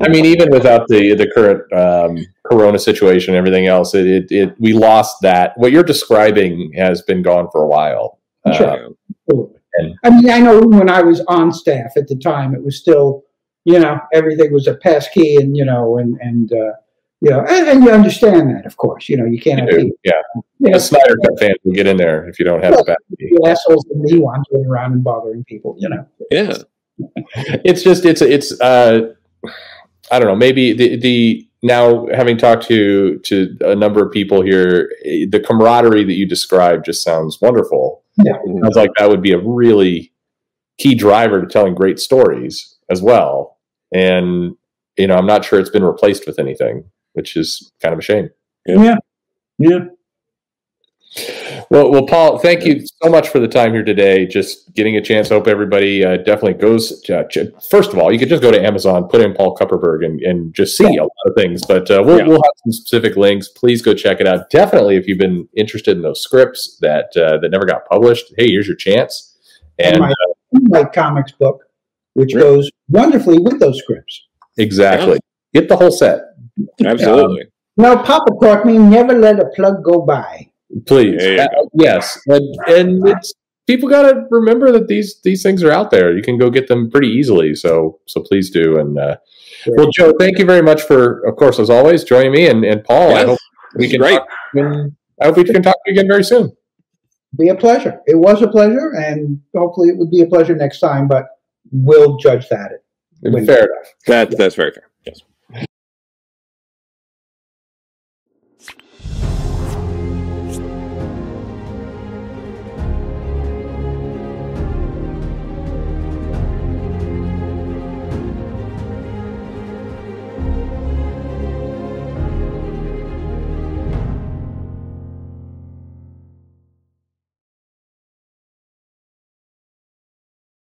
I mean, even without the the current um, Corona situation, and everything else, it, it, it we lost that. What you're describing has been gone for a while. Sure. Um, and, I mean, I know when I was on staff at the time, it was still, you know, everything was a pass key, and you know, and and uh, you know, and, and, you understand that, of course. You know, you can't have people, yeah. You know, Snyder Cut fans will get in there if you don't have well, the assholes and me wandering around and bothering people. You know. Yeah. it's just it's it's uh, I don't know, maybe the the now having talked to to a number of people here, eh, the camaraderie that you described just sounds wonderful. Yeah. sounds like that would be a really key driver to telling great stories as well. And you know, I'm not sure it's been replaced with anything, which is kind of a shame. Yeah. Yeah. Well, well, Paul, thank you so much for the time here today. Just getting a chance. Hope everybody uh, definitely goes. To, ch- first of all, you could just go to Amazon, put in Paul Kupperberg, and, and just see a lot of things. But uh, we'll, Yeah. we'll have some specific links. Please go check it out. Definitely, if you've been interested in those scripts that uh, that never got published, hey, here's your chance. And And my White Comics book, which Really? goes wonderfully with those scripts. exactly, get the whole set, Absolutely. Now, Papa taught me never let a plug go by. please. There you Uh, yes, and and it's people got to remember that these these things are out there. You can go get them pretty easily. So so please do. And uh, well, Joe, thank you very much for, of course, as always, joining me. And and Paul, I Yes, hope we can great. talk again- I hope we can talk to you again very soon. Be a pleasure. It was a pleasure, and hopefully it would be a pleasure next time, but we'll judge that. When- Fair enough. That, that's very fair.